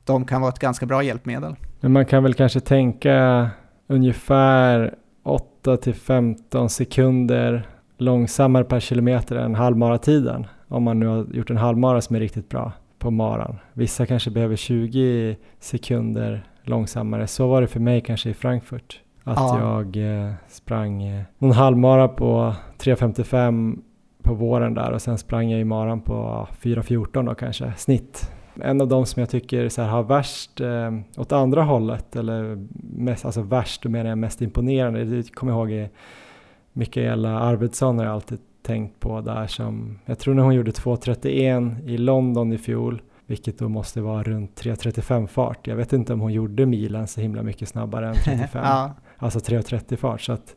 de kan vara ett ganska bra hjälpmedel. Men man kan väl kanske tänka ungefär 8 15 sekunder långsammare per kilometer än halvmaratiden, om man nu har gjort en halvmara som är riktigt bra. på maran. Vissa kanske behöver 20 sekunder långsammare. Så var det för mig kanske i Frankfurt. Att ja. jag eh, sprang eh, någon halvmara på 3.55 på våren där och sen sprang jag i maran på 4.14 då kanske, snitt. En av de som jag tycker så här, har värst eh, åt andra hållet, eller mest, alltså värst, då menar jag mest imponerande, det kommer jag ihåg är Mikaela Arvidsson har jag alltid tänkt på där som, jag tror när hon gjorde 2.31 i London i fjol, vilket då måste vara runt 3.35 fart. Jag vet inte om hon gjorde milen så himla mycket snabbare än 35, ja. Alltså 3.30 fart. Så att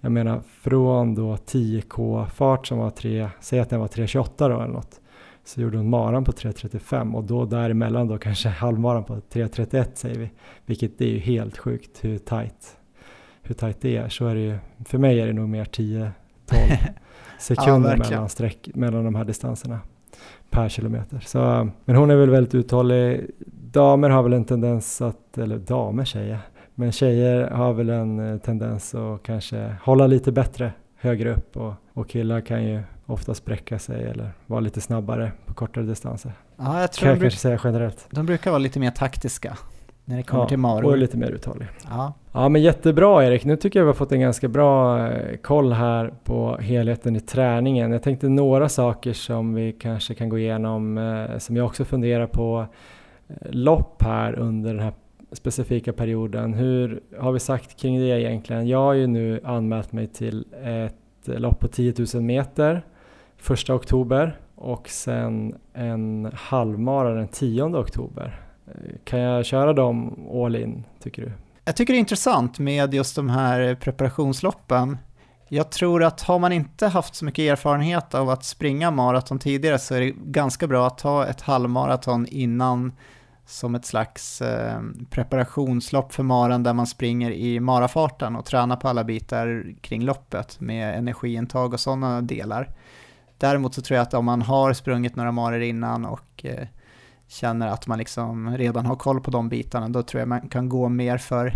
jag menar från då 10k fart som var 3, säg att den var 3.28 då eller något, så gjorde hon maran på 3.35 och då däremellan då kanske halvmaran på 3.31 säger vi, vilket är ju helt sjukt hur tight, hur tight det är. Så är det ju, för mig är det nog mer 10-12 sekunder ja, mellan, sträck, mellan de här distanserna per kilometer. Så, men hon är väl väldigt uthållig. Damer har väl en tendens att, eller damer tjejer, men tjejer har väl en eh, tendens att kanske hålla lite bättre högre upp och, och killar kan ju ofta spräcka sig eller vara lite snabbare på kortare distanser. Ja, jag tror kan jag kanske säga generellt. De brukar vara lite mer taktiska när det kommer ja, till maror. och lite mer uthållig. Ja. ja, men jättebra Erik. Nu tycker jag vi har fått en ganska bra eh, koll här på helheten i träningen. Jag tänkte några saker som vi kanske kan gå igenom eh, som jag också funderar på lopp här under den här specifika perioden. Hur har vi sagt kring det egentligen? Jag har ju nu anmält mig till ett lopp på 10 000 meter första oktober och sen en halvmara den 10 oktober. Kan jag köra dem all in, tycker du? Jag tycker det är intressant med just de här preparationsloppen. Jag tror att har man inte haft så mycket erfarenhet av att springa maraton tidigare så är det ganska bra att ta ett halvmaraton innan som ett slags eh, preparationslopp för maran där man springer i marafarten och tränar på alla bitar kring loppet med energiintag och sådana delar. Däremot så tror jag att om man har sprungit några maror innan och eh, känner att man liksom redan har koll på de bitarna, då tror jag man kan gå mer för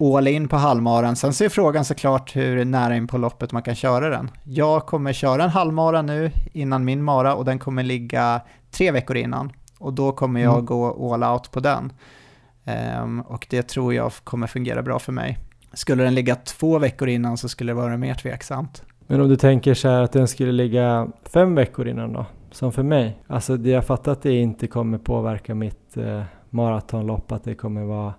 all in på halvmaran. Sen så är frågan såklart hur nära in på loppet man kan köra den. Jag kommer köra en halvmara nu innan min mara och den kommer ligga tre veckor innan och då kommer jag mm. gå all out på den. Um, och det tror jag kommer fungera bra för mig. Skulle den ligga två veckor innan så skulle det vara mer tveksamt. Men om du tänker så här att den skulle ligga fem veckor innan då? Som för mig. Alltså det jag fattar att det inte kommer påverka mitt eh, maratonlopp, att det kommer vara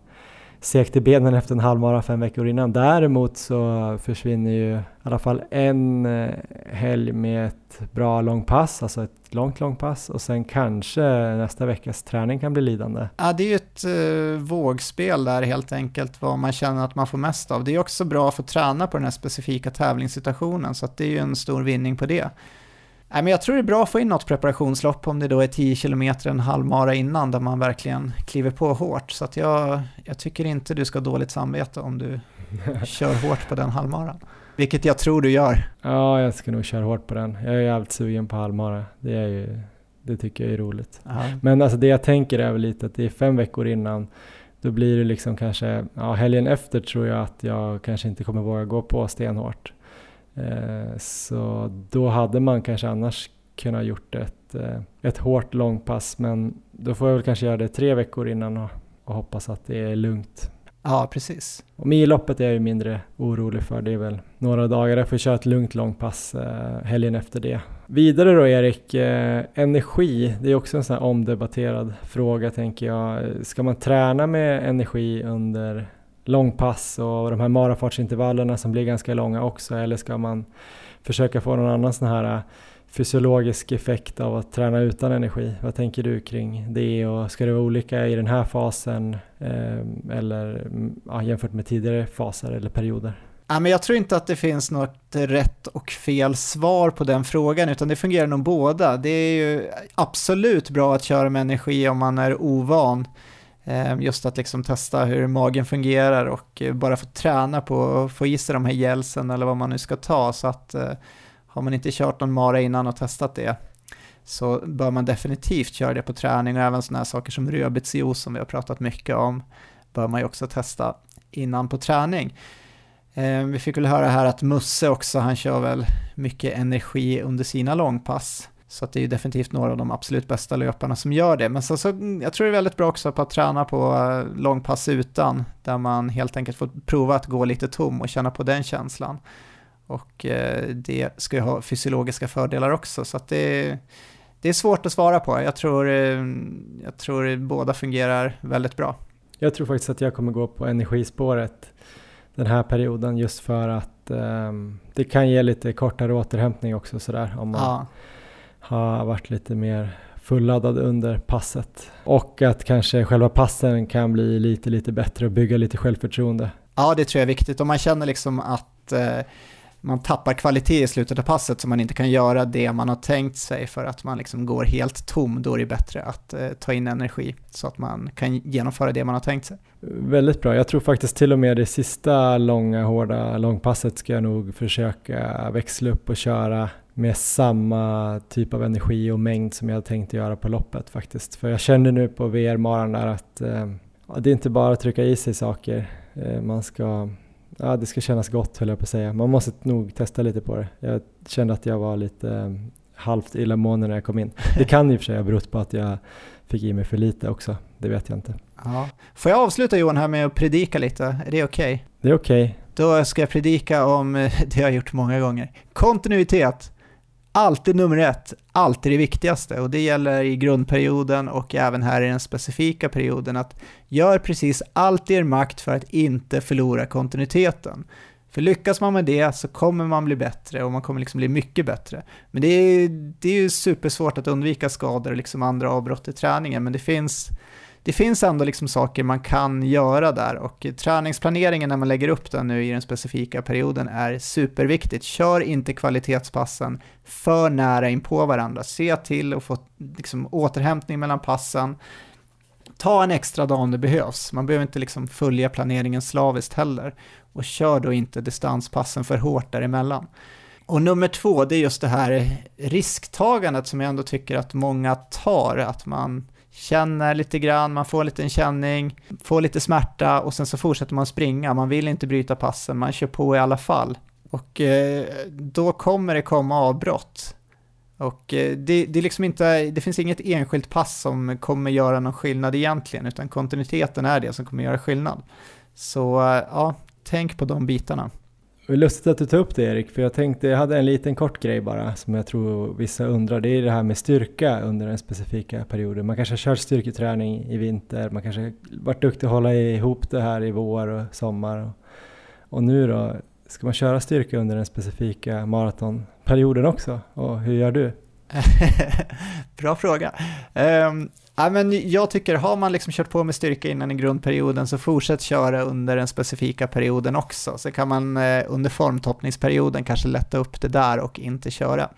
segt i benen efter en halvmara fem veckor innan. Däremot så försvinner ju i alla fall en eh, helg med ett bra långpass, alltså ett långt långpass och sen kanske nästa veckas träning kan bli lidande. Ja, det är ju ett uh, vågspel där helt enkelt, vad man känner att man får mest av. Det är också bra att få träna på den här specifika tävlingssituationen, så att det är ju en stor vinning på det. Nej, men jag tror det är bra att få in något preparationslopp om det då är 10 km en halvmara innan där man verkligen kliver på hårt. Så att jag, jag tycker inte du ska ha dåligt samvete om du kör hårt på den halvmaran. Vilket jag tror du gör. Ja, jag ska nog köra hårt på den. Jag är jävligt sugen på halvmara. Det, är ju, det tycker jag är roligt. Aha. Men alltså det jag tänker är väl lite att det är fem veckor innan. Då blir det liksom kanske, ja helgen efter tror jag att jag kanske inte kommer våga gå på stenhårt. Eh, så då hade man kanske annars kunnat gjort ett, eh, ett hårt långpass men då får jag väl kanske göra det tre veckor innan och, och hoppas att det är lugnt. Ja, precis. Och milloppet är jag ju mindre orolig för. Det är väl några dagar. Jag får köra ett lugnt långpass eh, helgen efter det. Vidare då Erik, eh, energi. Det är också en sån här omdebatterad fråga tänker jag. Ska man träna med energi under långpass och de här marafartsintervallerna som blir ganska långa också eller ska man försöka få någon annan sån här äh, fysiologisk effekt av att träna utan energi? Vad tänker du kring det och ska det vara olika i den här fasen eh, eller mm, ja, jämfört med tidigare faser eller perioder? Ja, men jag tror inte att det finns något rätt och fel svar på den frågan, utan det fungerar nog båda. Det är ju absolut bra att köra med energi om man är ovan. Ehm, just att liksom testa hur magen fungerar och eh, bara få träna på att få i sig de här gelsen eller vad man nu ska ta. Så att eh, har man inte kört någon mara innan och testat det så bör man definitivt köra det på träning och även sådana här saker som rödbetsjuice som vi har pratat mycket om bör man ju också testa innan på träning. Ehm, vi fick väl höra här att Musse också, han kör väl mycket energi under sina långpass. Så att det är ju definitivt några av de absolut bästa löparna som gör det. Men så, så, jag tror det är väldigt bra också på att träna på eh, långpass utan, där man helt enkelt får prova att gå lite tom och känna på den känslan. Och eh, det ska ju ha fysiologiska fördelar också, så att det, det är svårt att svara på. Jag tror, eh, jag tror båda fungerar väldigt bra. Jag tror faktiskt att jag kommer gå på energispåret den här perioden just för att um, det kan ge lite kortare återhämtning också sådär om man ja. Har varit lite mer fulladdad under passet. Och att kanske själva passen kan bli lite, lite bättre och bygga lite självförtroende. Ja, det tror jag är viktigt. Om man känner liksom att eh, man tappar kvalitet i slutet av passet så man inte kan göra det man har tänkt sig för att man liksom går helt tom, då är det bättre att eh, ta in energi så att man kan genomföra det man har tänkt sig. Väldigt bra. Jag tror faktiskt till och med det sista långa, hårda långpasset ska jag nog försöka växla upp och köra med samma typ av energi och mängd som jag hade tänkt göra på loppet faktiskt. För jag kände nu på VR-maran där att eh, det är inte bara att trycka i sig saker. Eh, man ska ja, det ska kännas gott höll jag på att säga. Man måste nog testa lite på det. Jag kände att jag var lite um, halvt illamående när jag kom in. Det kan i och för sig ha berott på att jag fick i mig för lite också. Det vet jag inte. Ja. Får jag avsluta Johan här med att predika lite? Är det okej? Okay? Det är okej. Okay. Då ska jag predika om det jag har gjort många gånger. Kontinuitet alltid nummer ett, alltid det viktigaste och det gäller i grundperioden och även här i den specifika perioden att gör precis allt i er makt för att inte förlora kontinuiteten. För lyckas man med det så kommer man bli bättre och man kommer liksom bli mycket bättre. Men det är, det är ju supersvårt att undvika skador och liksom andra avbrott i träningen men det finns det finns ändå liksom saker man kan göra där och träningsplaneringen när man lägger upp den nu i den specifika perioden är superviktigt. Kör inte kvalitetspassen för nära in på varandra. Se till att få liksom återhämtning mellan passen. Ta en extra dag om det behövs. Man behöver inte liksom följa planeringen slaviskt heller. Och kör då inte distanspassen för hårt däremellan. Och nummer två, det är just det här risktagandet som jag ändå tycker att många tar, att man känner lite grann, man får en liten känning, får lite smärta och sen så fortsätter man springa. Man vill inte bryta passen, man kör på i alla fall. Och eh, då kommer det komma avbrott. Och eh, det, det, är liksom inte, det finns inget enskilt pass som kommer göra någon skillnad egentligen, utan kontinuiteten är det som kommer göra skillnad. Så eh, ja, tänk på de bitarna. Det är lustigt att du tar upp det Erik, för jag tänkte, jag hade en liten kort grej bara som jag tror vissa undrar. Det är det här med styrka under den specifika perioden. Man kanske har kört styrketräning i vinter, man kanske varit duktig att hålla ihop det här i vår och sommar. Och, nu då, ska man köra styrka under den specifika maratonperioden också? Och hur gör du? Bra fråga. Um, Ja, men jag tycker, har man liksom kört på med styrka innan i grundperioden så fortsätt köra under den specifika perioden också. Så kan man eh, under formtoppningsperioden kanske lätta upp det där och inte köra.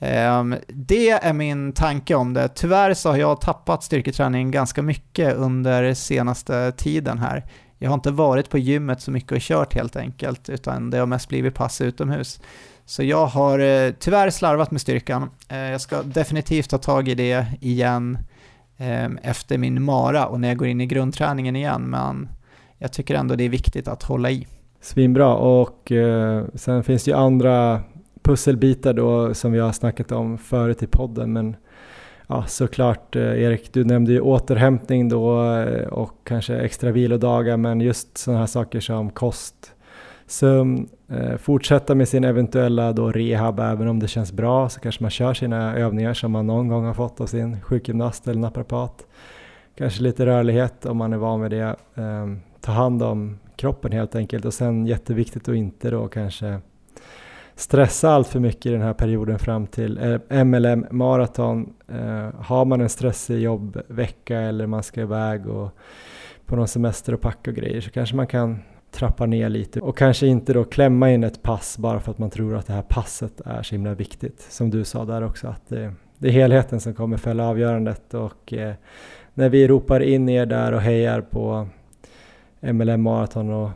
Ehm, det är min tanke om det. Tyvärr så har jag tappat styrketräning ganska mycket under senaste tiden här. Jag har inte varit på gymmet så mycket och kört helt enkelt, utan det har mest blivit pass utomhus. Så jag har eh, tyvärr slarvat med styrkan. Eh, jag ska definitivt ta tag i det igen Ehm, efter min mara och när jag går in i grundträningen igen, men jag tycker ändå det är viktigt att hålla i. Svinbra och eh, sen finns det ju andra pusselbitar då som vi har snackat om förut i podden, men ja, såklart eh, Erik, du nämnde ju återhämtning då eh, och kanske extra vilodagar, men just sådana här saker som kost, sömn, eh, fortsätta med sin eventuella då rehab även om det känns bra så kanske man kör sina övningar som man någon gång har fått av sin sjukgymnast eller naprapat. Kanske lite rörlighet om man är van vid det. Eh, ta hand om kroppen helt enkelt och sen jätteviktigt att inte då kanske stressa allt för mycket i den här perioden fram till eh, MLM maraton. Eh, har man en stressig jobbvecka eller man ska iväg och på någon semester och packa och grejer så kanske man kan trappa ner lite och kanske inte då klämma in ett pass bara för att man tror att det här passet är så himla viktigt. Som du sa där också att det, det är helheten som kommer fälla avgörandet och eh, när vi ropar in er där och hejar på MLM Marathon och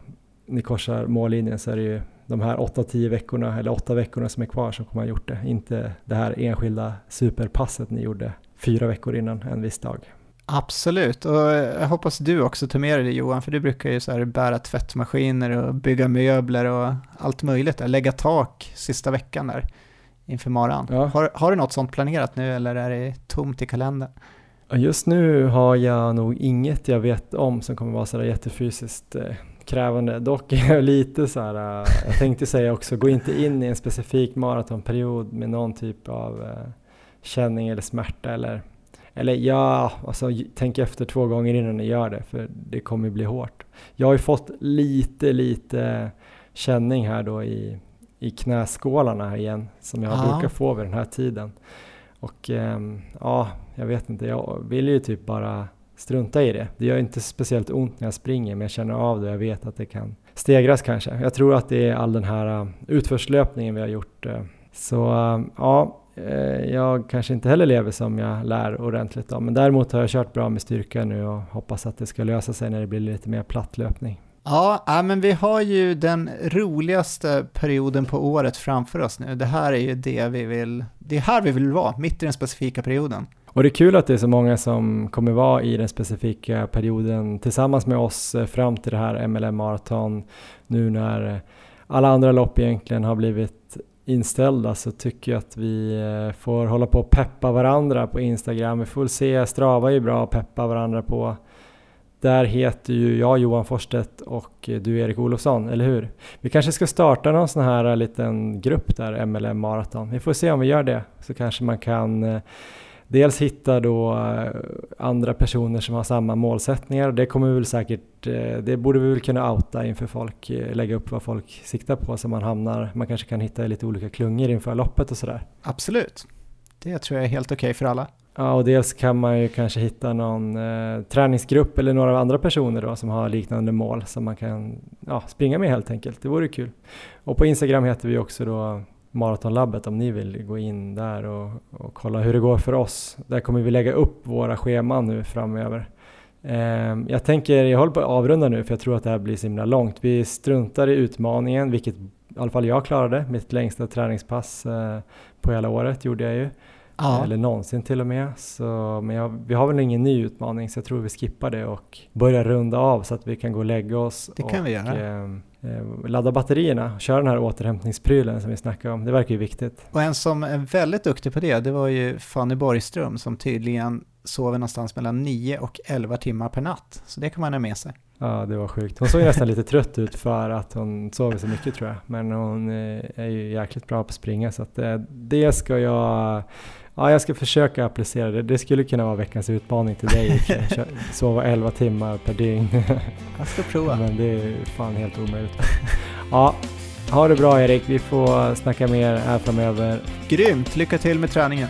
ni korsar mållinjen så är det ju de här 8-10 veckorna eller 8 veckorna som är kvar som kommer ha gjort det. Inte det här enskilda superpasset ni gjorde fyra veckor innan en viss dag. Absolut, och jag hoppas du också tar med dig det Johan, för du brukar ju så här bära tvättmaskiner och bygga möbler och allt möjligt där, lägga tak sista veckan där. inför maran. Ja. Har, har du något sånt planerat nu eller är det tomt i kalendern? Just nu har jag nog inget jag vet om som kommer vara sådär jättefysiskt eh, krävande. Dock är jag lite så här, eh, jag tänkte säga också, gå inte in i en specifik maratonperiod med någon typ av eh, känning eller smärta eller, eller ja, alltså tänk efter två gånger innan ni gör det för det kommer bli hårt. Jag har ju fått lite, lite känning här då i, i knäskålarna här igen som jag Ja. brukar få vid den här tiden. Och ehm, ja, jag vet inte, jag vill ju typ bara strunta i det. Det gör inte speciellt ont när jag springer men jag känner av det och jag vet att det kan stegras kanske. Jag tror att det är all den här uh, utförslöpningen vi har gjort. eh. Så eh, ja, jag kanske inte heller lever som jag lär ordentligt då. Men däremot har jag kört bra med styrka nu och hoppas att det ska lösa sig när det blir lite mer platt löpning. Ja, men vi har ju den roligaste perioden på året framför oss nu. Det här är ju det vi vill, det är här vi vill vara, mitt i den specifika perioden. Och det är kul att det är så många som kommer vara i den specifika perioden tillsammans med oss eh, fram till det här MLM Marathon. Nu när eh, alla andra lopp egentligen har blivit inställda så tycker jag att vi eh, får hålla på och peppa varandra på Instagram. Vi får väl se, Strava är ju bra att peppa varandra på. Där heter ju jag Johan Forstedt och eh, du Erik Olofsson, eller hur? Vi kanske ska starta någon sån här eh, liten grupp där, MLM Marathon. Vi får se om vi gör det, så kanske man kan eh, dels hitta då eh, andra personer som har samma målsättningar. Det kommer vi väl säkert, eh, det borde vi väl kunna outa inför folk, eh, lägga upp vad folk siktar på så man hamnar, man kanske kan hitta lite olika klungor inför loppet och sådär. Absolut. Det tror jag är helt okej för alla. Ja, och dels kan man ju kanske hitta någon eh, träningsgrupp eller några andra personer då som har liknande mål som man kan ja, springa med helt enkelt. Det vore kul. Och på Instagram heter vi också då Maratonlabbet om ni vill gå in där och, och kolla hur det går för oss. Där kommer vi lägga upp våra scheman nu framöver. Eh, jag tänker, jag håller på att avrunda nu för jag tror att det här blir så himla långt. Vi struntar i utmaningen, vilket i alla fall jag klarade. Mitt längsta träningspass eh, på hela året gjorde jag ju. Ja, Eller någonsin till och med. Så, men jag, vi har väl ingen ny utmaning så jag tror vi skippar det och börjar runda av så att vi kan gå och lägga oss. Det och, kan vi göra. Eh, ladda batterierna, köra den här återhämtningsprylen som vi snackade om. Det verkar ju viktigt. och en som är väldigt duktig på det, det var ju Fanny Borgström som tydligen sover någonstans mellan 9 och 11 timmar per natt. Så det kan man ha med sig. Ja, det var sjukt. Hon såg nästan lite trött ut för att hon sover så mycket tror jag. Men hon eh, är ju jäkligt bra på att springa så att eh, det ska jag Ja, jag ska försöka applicera det. Det skulle kunna vara veckans utmaning till dig. Sova 11 timmar per dygn. Jag ska prova. Men det är fan helt omöjligt. Ja, ha det bra Erik. Vi får snacka mer här framöver. Grymt, lycka till med träningen.